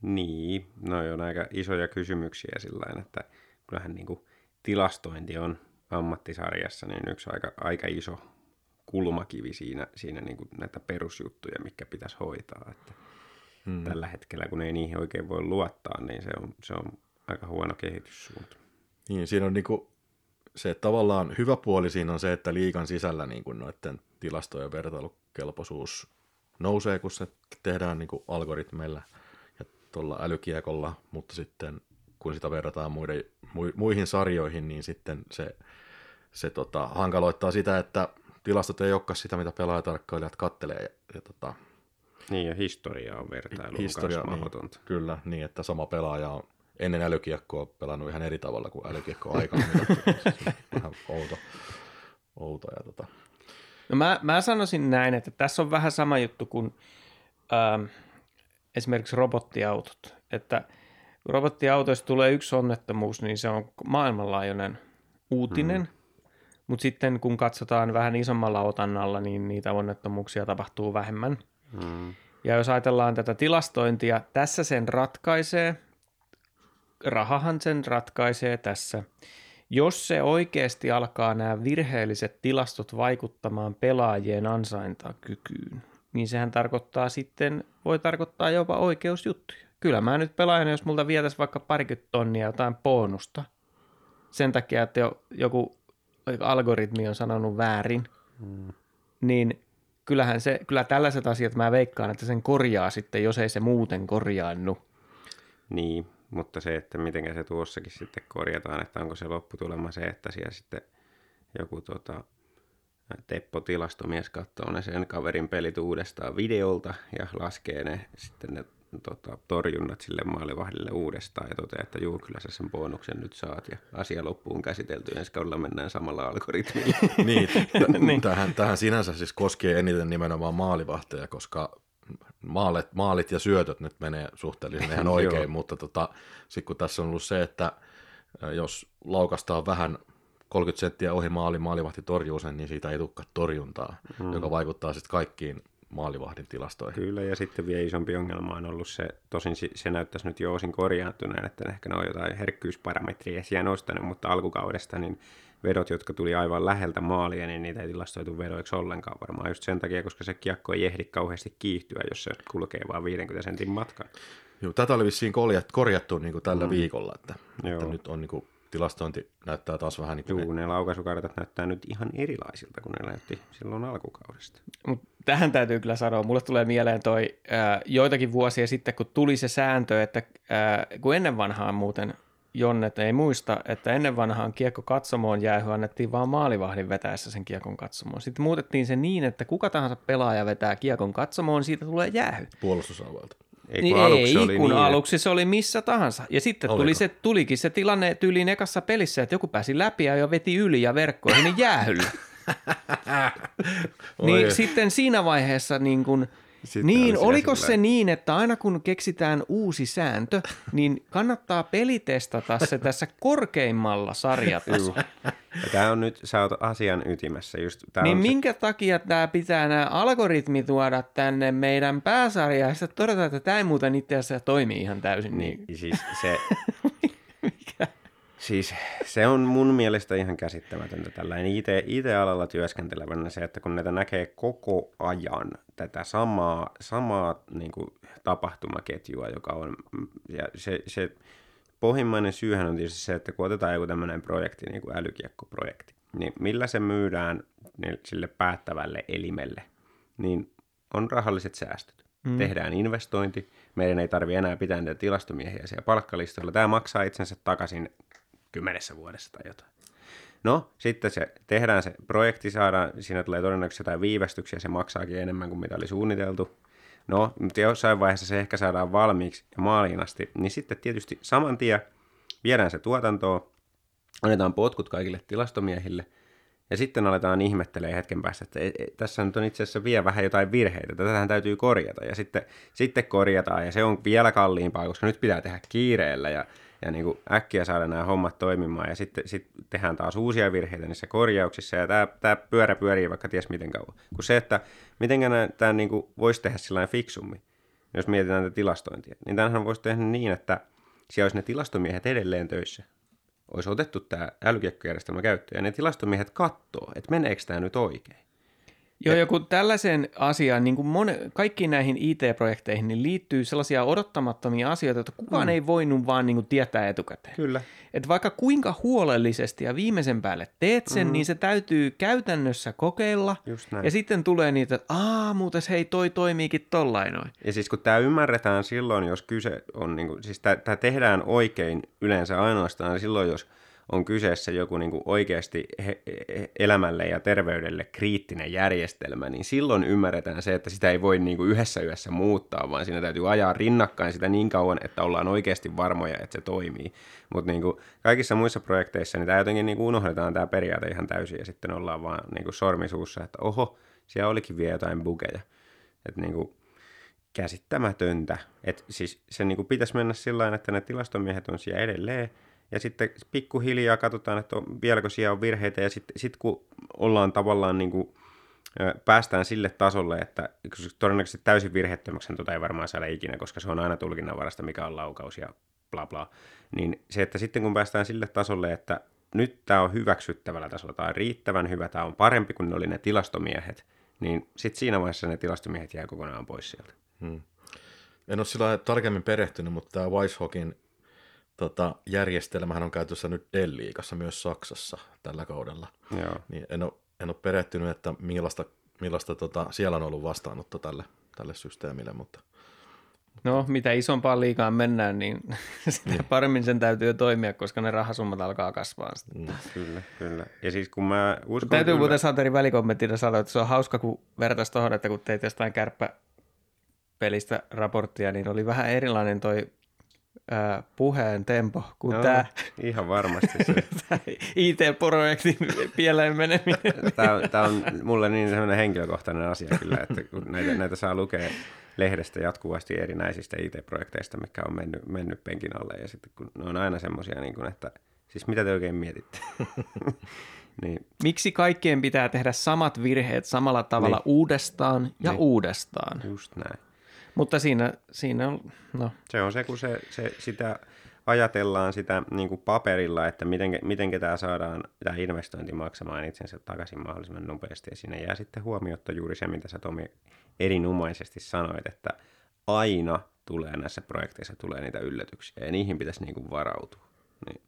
Niin, no on aika isoja kysymyksiä sillä että kyllähän niin kuin tilastointi on ammattisarjassa niin yksi aika, aika iso kulmakivi siinä, siinä niin kuin näitä perusjuttuja, mikä pitäisi hoitaa. Että hmm. Tällä hetkellä, kun ei niihin oikein voi luottaa, niin se on, se on aika huono kehityssuunta. Niin, siinä on niin kuin se tavallaan hyvä puoli siinä on se, että liikan sisällä niin kuin noiden tilastojen vertailukelpoisuus nousee, kun se tehdään niin kuin algoritmeilla tuolla älykiekolla, mutta sitten kun sitä verrataan muiden, muihin sarjoihin, niin sitten se, se tota, hankaloittaa sitä, että tilastot ei olekaan sitä, mitä pelaajatarkkailijat kattelee. Ja, ja tota, niin, ja historia on vertailu historia, niin, mahdotonta. Kyllä, niin, että sama pelaaja on ennen älykiekkoa pelannut ihan eri tavalla kuin älykiekko aikana. vähän outo. outo ja tota. no mä, mä sanoisin näin, että tässä on vähän sama juttu kuin ähm, esimerkiksi robottiautot. Että kun robottiautoista tulee yksi onnettomuus, niin se on maailmanlaajuinen uutinen. Mm. Mutta sitten kun katsotaan vähän isommalla otannalla, niin niitä onnettomuuksia tapahtuu vähemmän. Mm. Ja jos ajatellaan tätä tilastointia, tässä sen ratkaisee – rahahan sen ratkaisee tässä. Jos se oikeasti alkaa nämä virheelliset tilastot vaikuttamaan pelaajien ansaintakykyyn, niin sehän tarkoittaa sitten, voi tarkoittaa jopa oikeusjuttuja. Kyllä mä nyt pelaajana, jos multa vietäisi vaikka parikymmentä tonnia jotain bonusta, sen takia, että jo, joku algoritmi on sanonut väärin, hmm. niin kyllähän se, kyllä tällaiset asiat mä veikkaan, että sen korjaa sitten, jos ei se muuten korjaannu. Niin, mutta se, että miten se tuossakin sitten korjataan, että onko se lopputulema se, että siellä sitten joku tota, Teppo tilastomies katsoo ne sen kaverin pelit uudestaan videolta ja laskee ne sitten ne tota, torjunnat sille maalivahdille uudestaan ja toteaa, että juu, kyllä sä sen bonuksen nyt saat ja asia loppuun käsitelty ensi kaudella mennään samalla algoritmilla. niin, niin. Tähän, tähän sinänsä siis koskee eniten nimenomaan maalivahteja, koska maalit, maalit ja syötöt nyt menee suhteellisen ihan oikein, mutta tota, sitten kun tässä on ollut se, että jos laukastaa vähän 30 senttiä ohi maali, maalivahti torjuu sen, niin siitä ei tulekaan torjuntaa, hmm. joka vaikuttaa sitten kaikkiin maalivahdin tilastoihin. Kyllä, ja sitten vielä isompi ongelma on ollut se, tosin se näyttäisi nyt jo osin korjaantuneen, että ehkä ne on jotain herkkyysparametria siellä nostanut, mutta alkukaudesta niin vedot, jotka tuli aivan läheltä maalia, niin niitä ei tilastoitu vedoiksi ollenkaan varmaan just sen takia, koska se kiekko ei ehdi kauheasti kiihtyä, jos se kulkee vain 50 sentin matkan. Joo, tätä oli vissiin korjattu, korjattu niin kuin tällä mm. viikolla, että, että nyt on niin kuin, tilastointi näyttää taas vähän niin kuin... Joo, ne laukaisukartat näyttää nyt ihan erilaisilta kuin ne näytti silloin alkukaudesta. Mut tähän täytyy kyllä sanoa, mulle tulee mieleen toi äh, joitakin vuosia sitten, kun tuli se sääntö, että äh, kun ennen vanhaan muuten Jonnet ei muista, että ennen vanhaan kiekko katsomoon jäähy annettiin vaan maalivahdin vetäessä sen kiekon katsomoon. Sitten muutettiin se niin, että kuka tahansa pelaaja vetää kiekon katsomoon, siitä tulee jäähy. Puolustusalueelta. Ei, niin kun, aluksi, ei, oli kun niin, aluksi se oli missä tahansa. Ja sitten tuli se, tulikin se tilanne tyyliin ekassa pelissä, että joku pääsi läpi ja jo veti yli ja verkkoihin niin jäähyllä. niin sitten siinä vaiheessa niin kun – sitten niin, oliko se niin, että aina kun keksitään uusi sääntö, niin kannattaa pelitestata se tässä korkeimmalla sarjatasolla. tämä on nyt, sä oot asian ytimessä. Just, tää niin minkä se... takia tämä pitää nämä algoritmi tuoda tänne meidän pääsarjaan ja sitten todeta, että tämä ei muuten itse asiassa toimi ihan täysin. Niin, niin. Siis se, Siis se on mun mielestä ihan käsittämätöntä tällainen IT-alalla työskentelevänä se, että kun näitä näkee koko ajan tätä samaa, samaa niin kuin, tapahtumaketjua, joka on, ja se, se pohjimmainen syyhän on tietysti se, että kun otetaan joku tämmöinen projekti, niin kuin älykiekkoprojekti, niin millä se myydään niin sille päättävälle elimelle, niin on rahalliset säästöt. Mm. Tehdään investointi, meidän ei tarvi enää pitää niitä tilastomiehiä siellä palkkalistoilla. Tämä maksaa itsensä takaisin kymmenessä vuodessa tai jotain. No, sitten se tehdään se projekti, saadaan, siinä tulee todennäköisesti jotain viivästyksiä, se maksaakin enemmän kuin mitä oli suunniteltu. No, mutta jossain vaiheessa se ehkä saadaan valmiiksi ja maaliin asti, niin sitten tietysti saman tien viedään se tuotantoon, annetaan potkut kaikille tilastomiehille, ja sitten aletaan ihmettelee hetken päästä, että e, e, tässä nyt on itse asiassa vielä vähän jotain virheitä, tätähän täytyy korjata, ja sitten, sitten korjataan, ja se on vielä kalliimpaa, koska nyt pitää tehdä kiireellä, ja ja niin kuin äkkiä saada nämä hommat toimimaan ja sitten sit tehdään taas uusia virheitä niissä korjauksissa ja tämä, tämä pyörä pyörii vaikka ties miten kauan. Kun se, että miten tämä niin kuin voisi tehdä sillä fiksummin, jos mietitään tätä tilastointia, niin tämähän voisi tehdä niin, että siellä olisi ne tilastomiehet edelleen töissä. Olisi otettu tämä älykiekkojärjestelmä käyttöön ja ne tilastomiehet katsoo, että meneekö tämä nyt oikein. Joo, ja kun tällaiseen asiaan, niin kuin mone, kaikkiin näihin IT-projekteihin, niin liittyy sellaisia odottamattomia asioita, että kukaan mm. ei voinut vaan niin kuin tietää etukäteen. Kyllä. Et vaikka kuinka huolellisesti ja viimeisen päälle teet sen, mm. niin se täytyy käytännössä kokeilla. Just näin. Ja sitten tulee niitä, että aa, muuten hei, toi toimiikin tollain noin. Ja siis kun tämä ymmärretään silloin, jos kyse on, niin kuin, siis tämä tehdään oikein yleensä ainoastaan silloin, jos – on kyseessä joku niin kuin oikeasti elämälle ja terveydelle kriittinen järjestelmä, niin silloin ymmärretään se, että sitä ei voi niin kuin yhdessä yössä muuttaa, vaan siinä täytyy ajaa rinnakkain sitä niin kauan, että ollaan oikeasti varmoja, että se toimii. Mutta niin kaikissa muissa projekteissa niin tämä jotenkin niin kuin unohdetaan tämä periaate ihan täysin ja sitten ollaan vaan niin kuin sormisuussa, että oho, siellä olikin vielä jotain bukeja. Että niin kuin, käsittämätöntä. Et siis se niin kuin pitäisi mennä sillä että ne tilastomiehet on siellä edelleen, ja sitten pikkuhiljaa katsotaan, että on, vieläkö siellä on virheitä, ja sitten sit kun ollaan tavallaan niin kuin, päästään sille tasolle, että todennäköisesti täysin virheettömäksi tuota ei varmaan saada ikinä, koska se on aina tulkinnanvarasta, mikä on laukaus ja bla bla, niin se, että sitten kun päästään sille tasolle, että nyt tämä on hyväksyttävällä tasolla, tämä on riittävän hyvä, tämä on parempi kuin ne oli ne tilastomiehet, niin sitten siinä vaiheessa ne tilastomiehet jää kokonaan pois sieltä. Hmm. En ole sillä tarkemmin perehtynyt, mutta tämä Weisshockin tota, järjestelmähän on käytössä nyt Dell-liigassa myös Saksassa tällä kaudella. Joo. Niin en, ole, en ole perehtynyt, että millaista, millaista tota, siellä on ollut vastaanotto tälle, tälle systeemille, mutta No, mitä isompaan liikaan mennään, niin sitä niin. paremmin sen täytyy toimia, koska ne rahasummat alkaa kasvaa. Sitä. Mm, kyllä, kyllä. Ja siis kun mä uskon... Täytyy kyllä... muuten Santeri välikommenttina sanoa, että se on hauska, kun vertaisi tuohon, että kun teit jostain kärppäpelistä raporttia, niin oli vähän erilainen toi ää, puheen tempo kuin no, tämä. Ihan varmasti se. IT-projektin pieleen meneminen. tämä, tämä on mulle niin sellainen henkilökohtainen asia kyllä, että kun näitä, näitä saa lukea lehdestä jatkuvasti erinäisistä IT-projekteista, mikä on mennyt, mennyt penkin alle, ja sitten kun ne on aina semmoisia, niin kuin, että siis mitä te oikein mietitte? niin. Miksi kaikkien pitää tehdä samat virheet samalla tavalla niin. uudestaan ja niin. uudestaan? Just näin. Mutta siinä, siinä on, no. Se on se, kun se, se sitä ajatellaan sitä niin kuin paperilla, että miten, miten tämä saadaan tämä investointi maksamaan itsensä takaisin mahdollisimman nopeasti. Ja siinä jää sitten huomiotta juuri se, mitä sä Tomi erinomaisesti sanoit, että aina tulee näissä projekteissa tulee niitä yllätyksiä ja niihin pitäisi niin kuin varautua. Niin.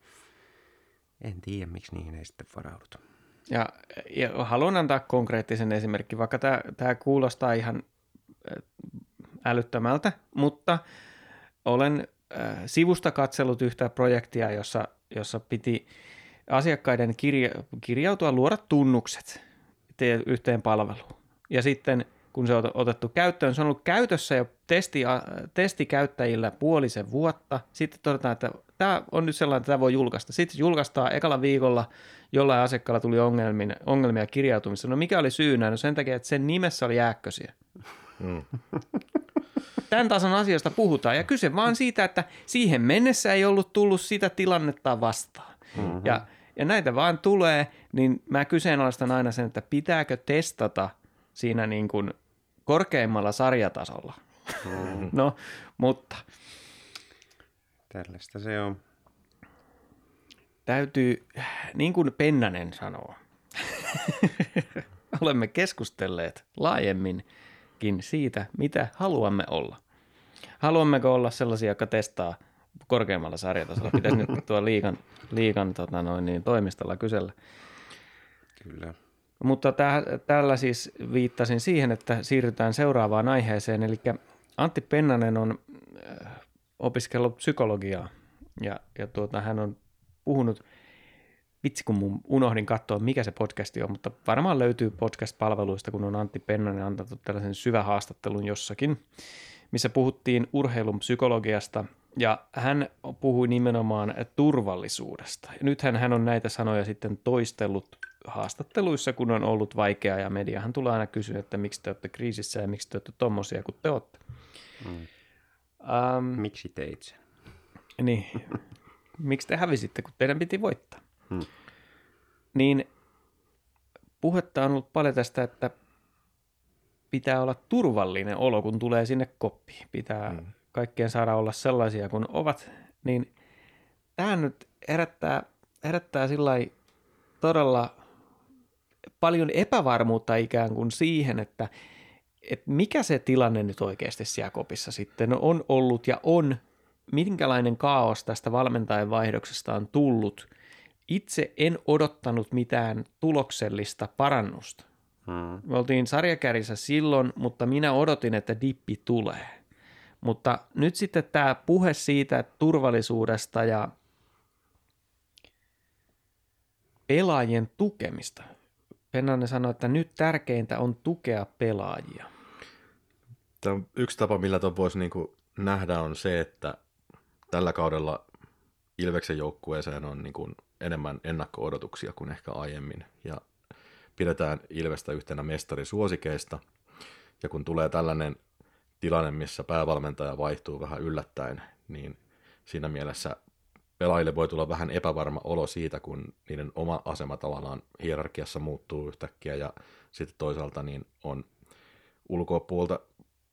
En tiedä, miksi niihin ei sitten varauduta. Ja, ja haluan antaa konkreettisen esimerkin, vaikka tämä, tämä kuulostaa ihan älyttömältä, mutta olen äh, sivusta katsellut yhtä projektia, jossa, jossa piti asiakkaiden kirja, kirjautua luoda tunnukset yhteen palveluun. Ja sitten kun se on otettu käyttöön, se on ollut käytössä jo testi, testikäyttäjillä puolisen vuotta. Sitten todetaan, että tämä on nyt sellainen, että tämä voi julkaista. Sitten julkaistaan ekalla viikolla jollain asiakkaalla tuli ongelmia, ongelmia kirjautumista. No mikä oli syynä? No sen takia, että sen nimessä oli jääkkösiä. Mm. Tämän tason asioista puhutaan ja kyse vaan siitä, että siihen mennessä ei ollut tullut sitä tilannetta vastaan. Mm-hmm. Ja, ja näitä vaan tulee, niin mä kyseenalaistan aina sen, että pitääkö testata siinä niin kuin korkeimmalla sarjatasolla. Mm-hmm. no, mutta. Tällaista se on. Täytyy, niin kuin Pennanen sanoo, olemme keskustelleet laajemmin – esimerkkin siitä, mitä haluamme olla. Haluammeko olla sellaisia, jotka testaa korkeammalla sarjatasolla? Pitäisi nyt tuo liikan, liikan tota noin, niin, toimistolla kysellä. Kyllä. Mutta täh, tällä siis viittasin siihen, että siirrytään seuraavaan aiheeseen. Eli Antti Pennanen on äh, opiskellut psykologiaa ja, ja tuota, hän on puhunut – vitsi kun mun unohdin katsoa, mikä se podcasti on, mutta varmaan löytyy podcast-palveluista, kun on Antti Pennanen antanut tällaisen syvä haastattelun jossakin, missä puhuttiin urheilun psykologiasta ja hän puhui nimenomaan turvallisuudesta. Ja nythän hän on näitä sanoja sitten toistellut haastatteluissa, kun on ollut vaikeaa ja mediahan tulee aina kysyä, että miksi te olette kriisissä ja miksi te olette tommosia kuin te olette. Mm. Um, miksi teit sen? Niin, miksi te hävisitte, kun teidän piti voittaa. Hmm. Niin puhetta on ollut paljon tästä, että pitää olla turvallinen olo, kun tulee sinne koppiin. Pitää hmm. kaikkien saada olla sellaisia kuin ovat. Niin tämä nyt herättää, herättää sillä todella paljon epävarmuutta ikään kuin siihen, että, että mikä se tilanne nyt oikeasti siellä kopissa sitten on ollut ja on, minkälainen kaos tästä valmentajan vaihdoksesta on tullut. Itse en odottanut mitään tuloksellista parannusta. Hmm. Me oltiin sarjakärjissä silloin, mutta minä odotin, että dippi tulee. Mutta nyt sitten tämä puhe siitä turvallisuudesta ja pelaajien tukemista. Pennanen sanoi, että nyt tärkeintä on tukea pelaajia. Tämä on yksi tapa, millä tuon voisi niin nähdä, on se, että tällä kaudella Ilveksen joukkueeseen on niin kuin enemmän ennakko-odotuksia kuin ehkä aiemmin. Ja pidetään Ilvestä yhtenä mestarisuosikeista. Ja kun tulee tällainen tilanne, missä päävalmentaja vaihtuu vähän yllättäen, niin siinä mielessä pelaajille voi tulla vähän epävarma olo siitä, kun niiden oma asema tavallaan hierarkiassa muuttuu yhtäkkiä ja sitten toisaalta niin on ulkopuolta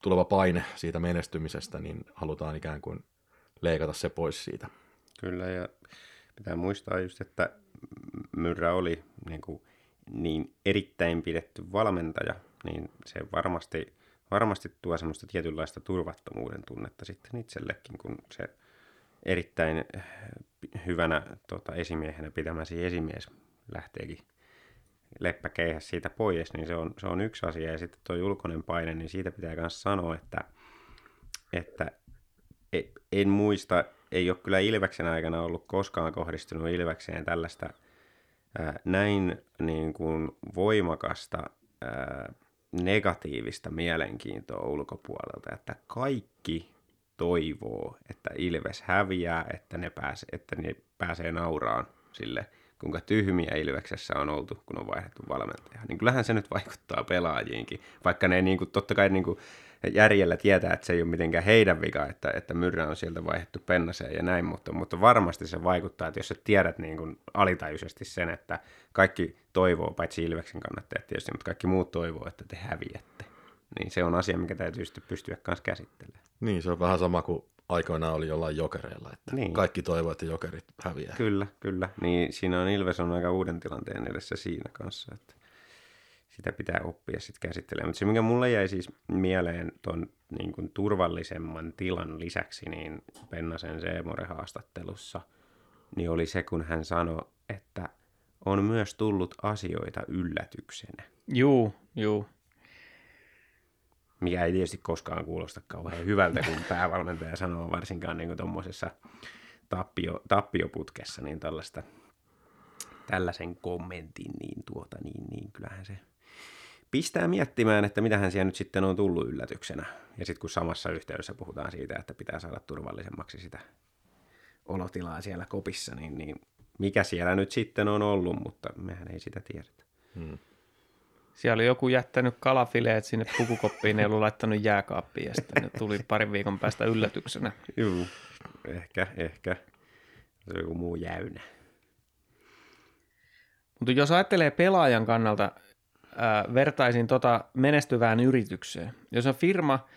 tuleva paine siitä menestymisestä, niin halutaan ikään kuin leikata se pois siitä. Kyllä ja pitää muistaa just, että Myrrä oli niin, kuin niin erittäin pidetty valmentaja, niin se varmasti, varmasti tuo semmoista tietynlaista turvattomuuden tunnetta sitten itsellekin, kun se erittäin eh, hyvänä tota, esimiehenä pitämäsi esimies lähteekin leppäkeihä siitä pois, niin se on, se on yksi asia. Ja sitten tuo ulkoinen paine, niin siitä pitää myös sanoa, että, että e, en muista, ei ole kyllä Ilveksen aikana ollut koskaan kohdistunut Ilvekseen tällaista ää, näin niin kuin voimakasta ää, negatiivista mielenkiintoa ulkopuolelta, että kaikki toivoo, että Ilves häviää, että ne, pääse, että ne pääsee nauraan sille, kuinka tyhmiä Ilveksessä on oltu, kun on vaihdettu valmentaja. Niin kyllähän se nyt vaikuttaa pelaajiinkin, vaikka ne niin kuin, totta kai niin kuin, järjellä tietää, että se ei ole mitenkään heidän vika, että, että Myrrä on sieltä vaihdettu pennaseen ja näin, mutta, mutta varmasti se vaikuttaa, että jos sä tiedät niin kuin alitajuisesti sen, että kaikki toivoo, paitsi Ilveksen kannattajat tietysti, mutta kaikki muut toivoo, että te häviätte, niin se on asia, mikä täytyy sitten pystyä myös käsittelemään. Niin, se on vähän sama kuin aikoinaan oli jollain jokereilla, että niin. kaikki toivoo, että jokerit häviää. Kyllä, kyllä. Niin siinä on Ilves on aika uuden tilanteen edessä siinä kanssa, että sitä pitää oppia sitten käsittelemään. Mutta se, mikä mulle jäi siis mieleen tuon niin kuin turvallisemman tilan lisäksi, niin Pennasen Seemore-haastattelussa, niin oli se, kun hän sanoi, että on myös tullut asioita yllätyksenä. Juu, juu mikä ei tietysti koskaan kuulosta kauhean hyvältä, kun päävalmentaja sanoo varsinkaan niin tuommoisessa tappio, tappioputkessa, niin tällaista, tällaisen kommentin, niin, tuota, niin, niin kyllähän se pistää miettimään, että mitähän siellä nyt sitten on tullut yllätyksenä. Ja sitten kun samassa yhteydessä puhutaan siitä, että pitää saada turvallisemmaksi sitä olotilaa siellä kopissa, niin, niin mikä siellä nyt sitten on ollut, mutta mehän ei sitä tiedetä. Hmm. Siellä oli joku jättänyt kalafileet sinne pukukoppiin, ei ollut laittanut jääkaappiin ja sitten ne tuli parin viikon päästä yllätyksenä. Joo, ehkä, ehkä. Se on joku muu jäynä. Mutta jos ajattelee pelaajan kannalta, ää, vertaisin tota menestyvään yritykseen. Jos on firma,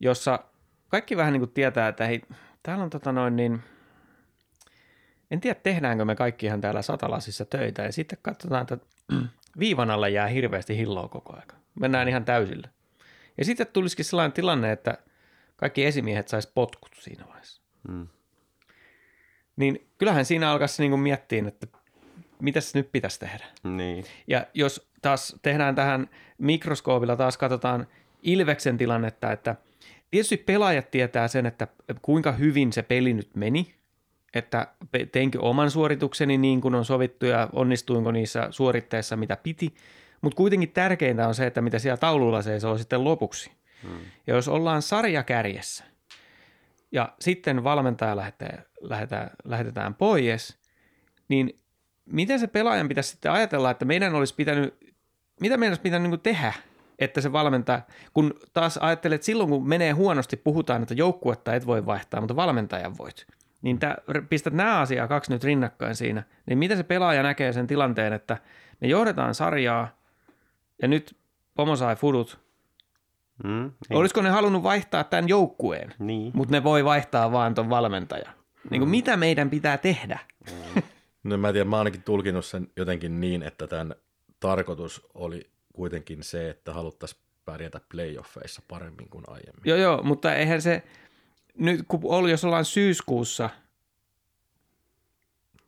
jossa kaikki vähän niin kuin tietää, että hei, täällä on tota noin niin, en tiedä tehdäänkö me kaikki ihan täällä satalasissa töitä ja sitten katsotaan, että viivan alla jää hirveästi hilloa koko aika. Mennään ihan täysillä. Ja sitten tulisikin sellainen tilanne, että kaikki esimiehet sais potkut siinä vaiheessa. Hmm. Niin kyllähän siinä alkaisi niin miettiä, että mitäs nyt pitäisi tehdä. Niin. Ja jos taas tehdään tähän mikroskoopilla, taas katsotaan Ilveksen tilannetta, että tietysti pelaajat tietää sen, että kuinka hyvin se peli nyt meni, että teinkö oman suoritukseni niin kuin on sovittu ja onnistuinko niissä suoritteissa, mitä piti. Mutta kuitenkin tärkeintä on se, että mitä siellä taululla seisoo sitten lopuksi. Hmm. Ja jos ollaan sarjakärjessä ja sitten valmentaja lähetetään, lähetetään, lähetetään pois, niin miten se pelaajan pitäisi sitten ajatella, että meidän olisi pitänyt, mitä meidän olisi pitänyt niin tehdä, että se valmentaja, kun taas ajattelet, että silloin kun menee huonosti, puhutaan, että joukkuetta et voi vaihtaa, mutta valmentajan voit – niin tää, pistät nämä asiaa kaksi nyt rinnakkain siinä, niin miten se pelaaja näkee sen tilanteen, että me johdetaan sarjaa ja nyt Pomo sai fudut. Mm, niin. Olisiko ne halunnut vaihtaa tämän joukkueen, Niin. mutta ne voi vaihtaa vaan ton valmentajan. Niin kuin mitä meidän pitää tehdä? No mä en tiedä, mä ainakin tulkinut sen jotenkin niin, että tämän tarkoitus oli kuitenkin se, että haluttaisiin pärjätä playoffeissa paremmin kuin aiemmin. Joo, joo, mutta eihän se, nyt kun oli, jos ollaan syyskuussa,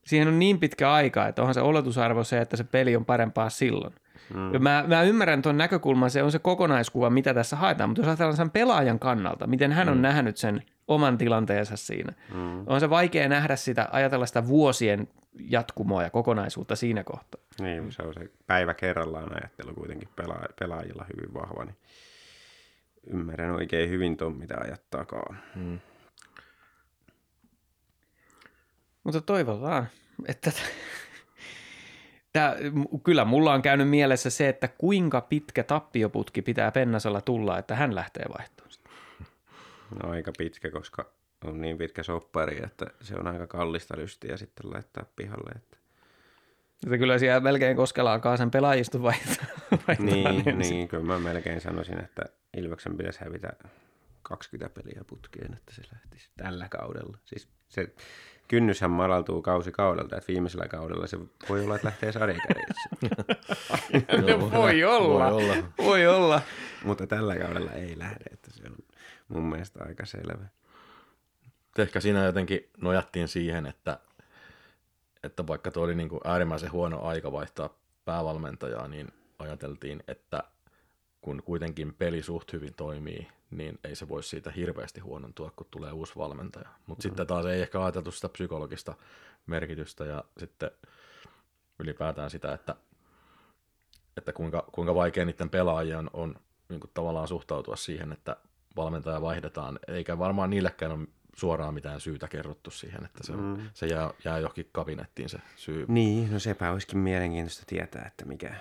siihen on niin pitkä aika, että onhan se oletusarvo se, että se peli on parempaa silloin. Mm. Mä, mä ymmärrän tuon näkökulman, se on se kokonaiskuva, mitä tässä haetaan, mutta jos ajatellaan sen pelaajan kannalta, miten hän on mm. nähnyt sen oman tilanteensa siinä, mm. on se vaikea nähdä sitä, ajatella sitä vuosien jatkumoa ja kokonaisuutta siinä kohtaa. Niin, se on se päivä kerrallaan ajattelu kuitenkin pelaa, pelaajilla hyvin vahva, niin ymmärrän oikein hyvin tuon, mitä ajattaakaan. Mm. Mutta toivotaan, että Tää, kyllä mulla on käynyt mielessä se, että kuinka pitkä tappioputki pitää Pennasella tulla, että hän lähtee vaihtoon. No aika pitkä, koska on niin pitkä soppari, että se on aika kallista lystiä sitten laittaa pihalle. Että... Että kyllä siellä melkein Koskelaakaan sen pelaajiston vaihtaa. vaihtaa Niin, niin, kyllä mä melkein sanoisin, että Ilveksen pitäisi hävitä 20 peliä putkeen, että se lähtisi tällä kaudella. Siis se kynnyshän madaltuu kausi kaudelta, että viimeisellä kaudella se voi olla, että lähtee sarjakärjessä. No, voi olla. Voi olla. Voi olla. Mutta tällä kaudella ei lähde, että se on mun mielestä aika selvä. Ehkä siinä jotenkin nojattiin siihen, että, että vaikka tuo oli niin kuin äärimmäisen huono aika vaihtaa päävalmentajaa, niin ajateltiin, että kun kuitenkin peli suht hyvin toimii, niin ei se voi siitä hirveästi huonontua, kun tulee uusi valmentaja. Mutta mm. sitten taas ei ehkä ajateltu sitä psykologista merkitystä ja sitten ylipäätään sitä, että, että kuinka, kuinka vaikea niiden pelaajien on, on niin kuin tavallaan suhtautua siihen, että valmentaja vaihdetaan, eikä varmaan niillekään ole suoraan mitään syytä kerrottu siihen, että se, mm. se jää, jää johonkin kabinettiin se syy. Niin, no sepä olisikin mielenkiintoista tietää, että mikä,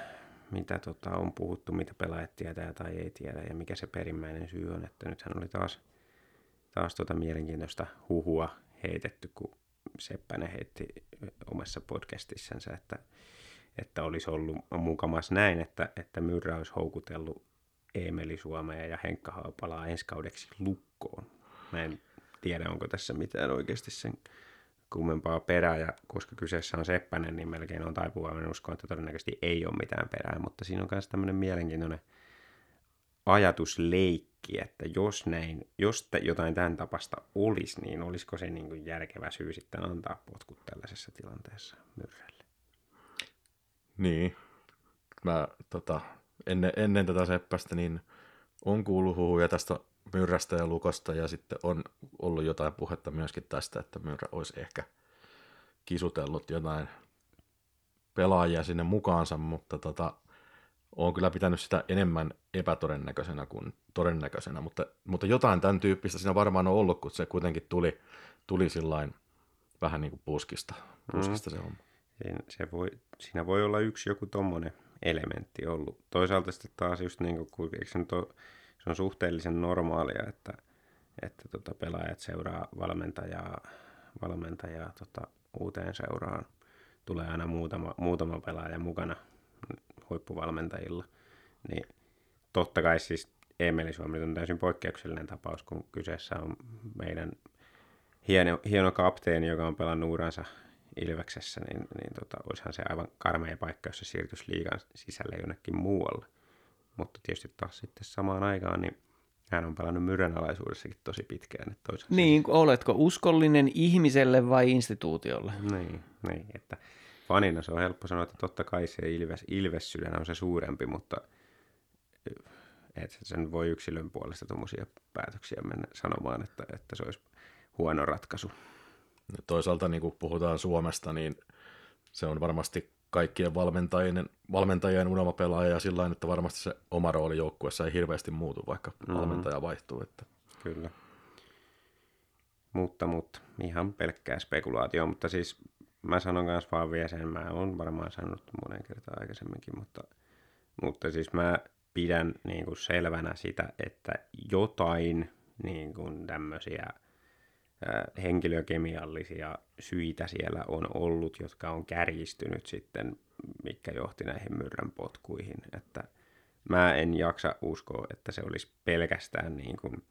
mitä tota, on puhuttu, mitä pelaajat tietää tai ei tiedä ja mikä se perimmäinen syy on. Että nythän oli taas, taas tota mielenkiintoista huhua heitetty, kun Seppänen heitti omassa podcastissansa, että, että olisi ollut mukamas näin, että, että Myrrä olisi houkutellut Eemeli Suomea ja Henkka Haapalaa ensi kaudeksi lukkoon. Mä en tiedä, onko tässä mitään oikeasti sen kummempaa perää, ja koska kyseessä on Seppänen, niin melkein on taipuvainen uskoa, että todennäköisesti ei ole mitään perää, mutta siinä on myös tämmöinen mielenkiintoinen ajatusleikki, että jos näin, jos jotain tämän tapasta olisi, niin olisiko se niin kuin järkevä syy sitten antaa potkut tällaisessa tilanteessa Myrrälle? Niin. Mä tota, ennen, ennen tätä Seppästä niin on kuullut huhuja tästä Myrrästä ja Lukosta ja sitten on ollut jotain puhetta myöskin tästä, että Myrrä olisi ehkä kisutellut jotain pelaajia sinne mukaansa, mutta tota, olen kyllä pitänyt sitä enemmän epätodennäköisenä kuin todennäköisenä, mutta, mutta jotain tämän tyyppistä siinä varmaan on ollut, kun se kuitenkin tuli, tuli sillain vähän niin kuin puskista, puskista mm. se homma. Se voi, siinä voi olla yksi joku tommonen elementti ollut. Toisaalta sitten taas just niin kuin, eikö se, nyt ole, se on suhteellisen normaalia, että, että tota, pelaajat seuraa valmentajaa, valmentajaa tota, uuteen seuraan. Tulee aina muutama, muutama pelaaja mukana huippuvalmentajilla. Niin totta kai siis Emeli Suomi on täysin poikkeuksellinen tapaus, kun kyseessä on meidän hieno, hieno kapteeni, joka on pelannut uransa Ilveksessä, niin, niin tota, olisihan se aivan karmea paikka, jos se siirtyisi liigan sisälle jonnekin muualle. Mutta tietysti taas sitten samaan aikaan, niin hän on pelannut myrän alaisuudessakin tosi pitkään. Että toisaalta Niin, oletko uskollinen ihmiselle vai instituutiolle? Niin, niin, että fanina se on helppo sanoa, että totta kai se Ilves, Ilves on se suurempi, mutta et sen voi yksilön puolesta tuommoisia päätöksiä mennä sanomaan, että, että se olisi huono ratkaisu. Toisaalta niin kun puhutaan Suomesta, niin se on varmasti kaikkien valmentajien, valmentajien unelmapelaaja ja sillä että varmasti se oma rooli joukkueessa ei hirveästi muutu, vaikka mm-hmm. valmentaja vaihtuu. Että. Kyllä. Mutta, mutta ihan pelkkää spekulaatio, mutta siis mä sanon myös vaan vielä sen, mä oon varmaan sanonut monen kertaan aikaisemminkin, mutta, mutta siis mä pidän niin kuin selvänä sitä, että jotain niin kuin tämmöisiä henkilökemiallisia syitä siellä on ollut, jotka on kärjistynyt sitten, mikä johti näihin myrrän potkuihin. Että mä en jaksa uskoa, että se olisi pelkästään niin kuin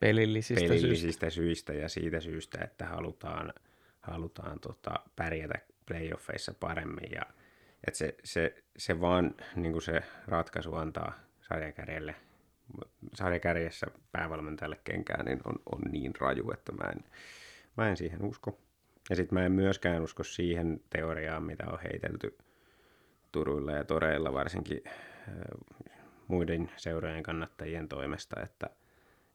pelillisistä, pelillisistä syistä. syistä ja siitä syystä, että halutaan, halutaan tota, pärjätä playoffeissa paremmin ja että se, se, se vaan niin kuin se ratkaisu antaa sarjakärjelle sarjakärjessä päävalmentajalle kenkään, niin on, on niin raju, että mä en, mä en siihen usko. Ja sitten mä en myöskään usko siihen teoriaan, mitä on heitelty Turuilla ja Toreilla, varsinkin äh, muiden seurojen kannattajien toimesta, että,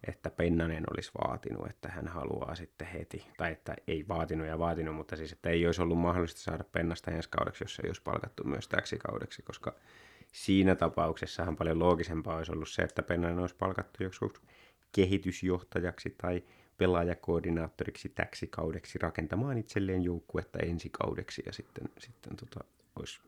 että Pennanen olisi vaatinut, että hän haluaa sitten heti, tai että ei vaatinut ja vaatinut, mutta siis, että ei olisi ollut mahdollista saada Pennasta ensi kaudeksi, jos ei olisi palkattu myös täksi kaudeksi, koska siinä tapauksessahan paljon loogisempaa olisi ollut se, että Pennanen olisi palkattu joku kehitysjohtajaksi tai pelaajakoordinaattoriksi täksi kaudeksi rakentamaan itselleen joukkuetta ensi kaudeksi ja sitten, sitten tota, olisi,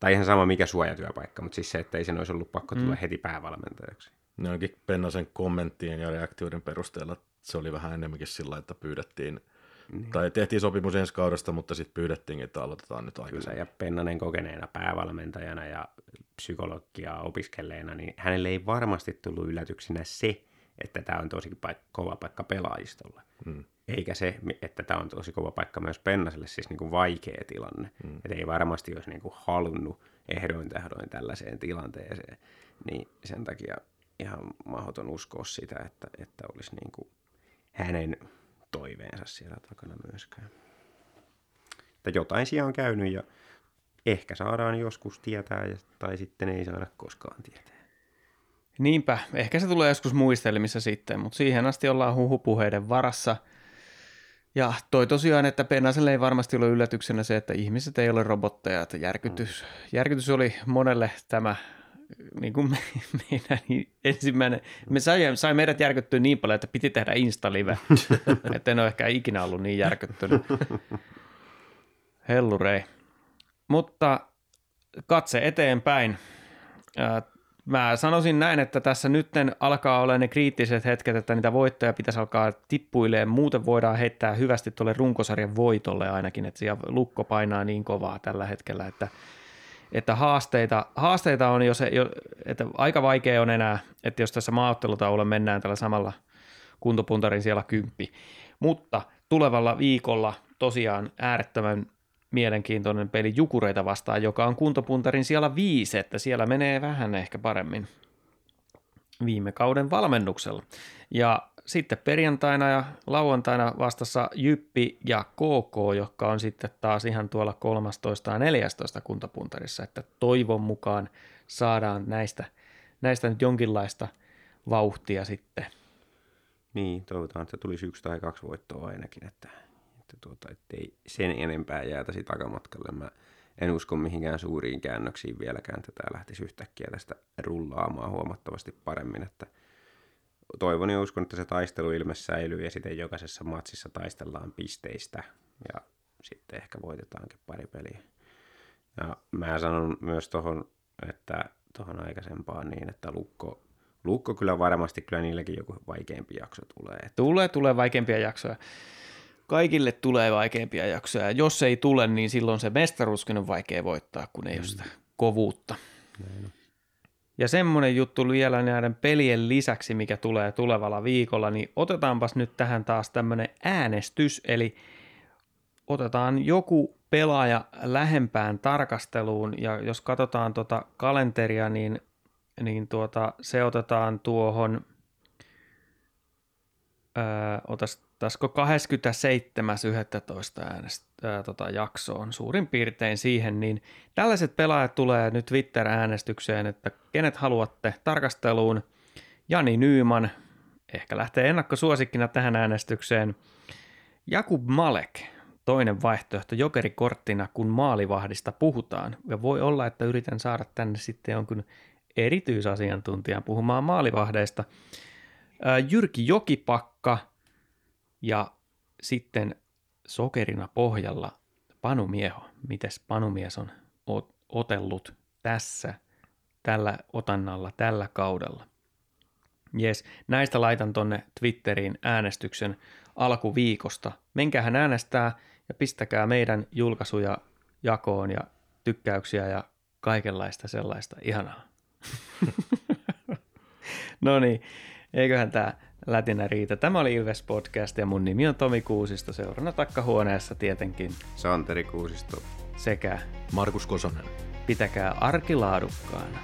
tai ihan sama mikä suojatyöpaikka, mutta siis se, että ei sen olisi ollut pakko tulla mm. heti päävalmentajaksi. Ne onkin Pennasen kommenttien ja reaktioiden perusteella se oli vähän enemmänkin sillä, että pyydettiin – niin. Tai tehtiin sopimus ensi kaudesta, mutta sitten pyydettiin, että aloitetaan nyt aikaisemmin. Kyllä, ja Pennanen kokeneena päävalmentajana ja psykologiaa opiskelleena, niin hänelle ei varmasti tullut yllätyksenä se, että tämä on tosi paik- kova paikka pelaajistolle. Hmm. Eikä se, että tämä on tosi kova paikka myös Pennaselle, siis niin kuin vaikea tilanne. Hmm. Että ei varmasti olisi niin kuin halunnut ehdoin tähdoin tällaiseen tilanteeseen. Niin sen takia ihan mahdoton uskoa sitä, että, että olisi niin kuin hänen toiveensa siellä takana myöskään. Että jotain siellä on käynyt ja ehkä saadaan joskus tietää tai sitten ei saada koskaan tietää. Niinpä, ehkä se tulee joskus muistelmissa sitten, mutta siihen asti ollaan huhupuheiden varassa. Ja toi tosiaan, että Pennaselle ei varmasti ole yllätyksenä se, että ihmiset ei ole robotteja. Että järkytys, mm. järkytys oli monelle tämä niin kuin me, meidän ensimmäinen, me sai, sai meidät järkyttyä niin paljon, että piti tehdä Insta-live, että en ole ehkä ikinä ollut niin järkyttynyt. Hellurei. Mutta katse eteenpäin. Mä sanoisin näin, että tässä nytten alkaa olla ne kriittiset hetket, että niitä voittoja pitäisi alkaa tippuilemaan. Muuten voidaan heittää hyvästi tuolle runkosarjan voitolle ainakin, että siellä lukko painaa niin kovaa tällä hetkellä, että – että haasteita, haasteita on, jos, että aika vaikea on enää, että jos tässä maaottelutaululla mennään tällä samalla kuntopuntarin siellä kymppi. Mutta tulevalla viikolla tosiaan äärettömän mielenkiintoinen peli Jukureita vastaan, joka on kuntopuntarin siellä viisi, että siellä menee vähän ehkä paremmin viime kauden valmennuksella. Ja sitten perjantaina ja lauantaina vastassa Jyppi ja KK, jotka on sitten taas ihan tuolla 13 ja 14 kuntapuntarissa, että toivon mukaan saadaan näistä, näistä nyt jonkinlaista vauhtia sitten. Niin, toivotaan, että tulisi yksi tai kaksi voittoa ainakin, että, että tuota, ettei sen enempää jäätäisi takamatkalle. Mä en usko mihinkään suuriin käännöksiin vieläkään, että tämä lähtisi yhtäkkiä tästä rullaamaan huomattavasti paremmin, että – toivon ja uskon, että se taistelu ilme säilyy ja sitten jokaisessa matsissa taistellaan pisteistä ja sitten ehkä voitetaankin pari peliä. Ja mä sanon myös tuohon, että tuohon aikaisempaan niin, että Lukko, Lukko kyllä varmasti, kyllä niilläkin joku vaikeampi jakso tulee. Että... Tulee, tulee vaikeampia jaksoja. Kaikille tulee vaikeampia jaksoja. Jos ei tule, niin silloin se mestaruuskin on vaikea voittaa, kun ei mm. ole sitä kovuutta. Näin on. Ja semmoinen juttu vielä näiden pelien lisäksi, mikä tulee tulevalla viikolla, niin otetaanpas nyt tähän taas tämmöinen äänestys, eli otetaan joku pelaaja lähempään tarkasteluun, ja jos katsotaan tuota kalenteria, niin, niin tuota, se otetaan tuohon, öö, otas taisiko 27.11. äänestä, ää, tota, jaksoon suurin piirtein siihen, niin tällaiset pelaajat tulee nyt Twitter-äänestykseen, että kenet haluatte tarkasteluun. Jani Nyyman, ehkä lähtee ennakkosuosikkina tähän äänestykseen. Jakub Malek, toinen vaihtoehto jokerikorttina, kun maalivahdista puhutaan. Ja voi olla, että yritän saada tänne sitten jonkun erityisasiantuntijan puhumaan maalivahdeista. Jyrki Jokipakka – ja sitten sokerina pohjalla Panumieho. Mites Panumies on otellut tässä, tällä otannalla, tällä kaudella? Jes, näistä laitan tonne Twitteriin äänestyksen alkuviikosta. Menkähän äänestää ja pistäkää meidän julkaisuja jakoon ja tykkäyksiä ja kaikenlaista sellaista ihanaa. no niin, eiköhän tämä lätinä riitä. Tämä oli Ilves Podcast ja mun nimi on Tomi Kuusisto, seurana takkahuoneessa tietenkin. Santeri Kuusisto. Sekä Markus Kosonen. pitäkää arkilaadukkaana.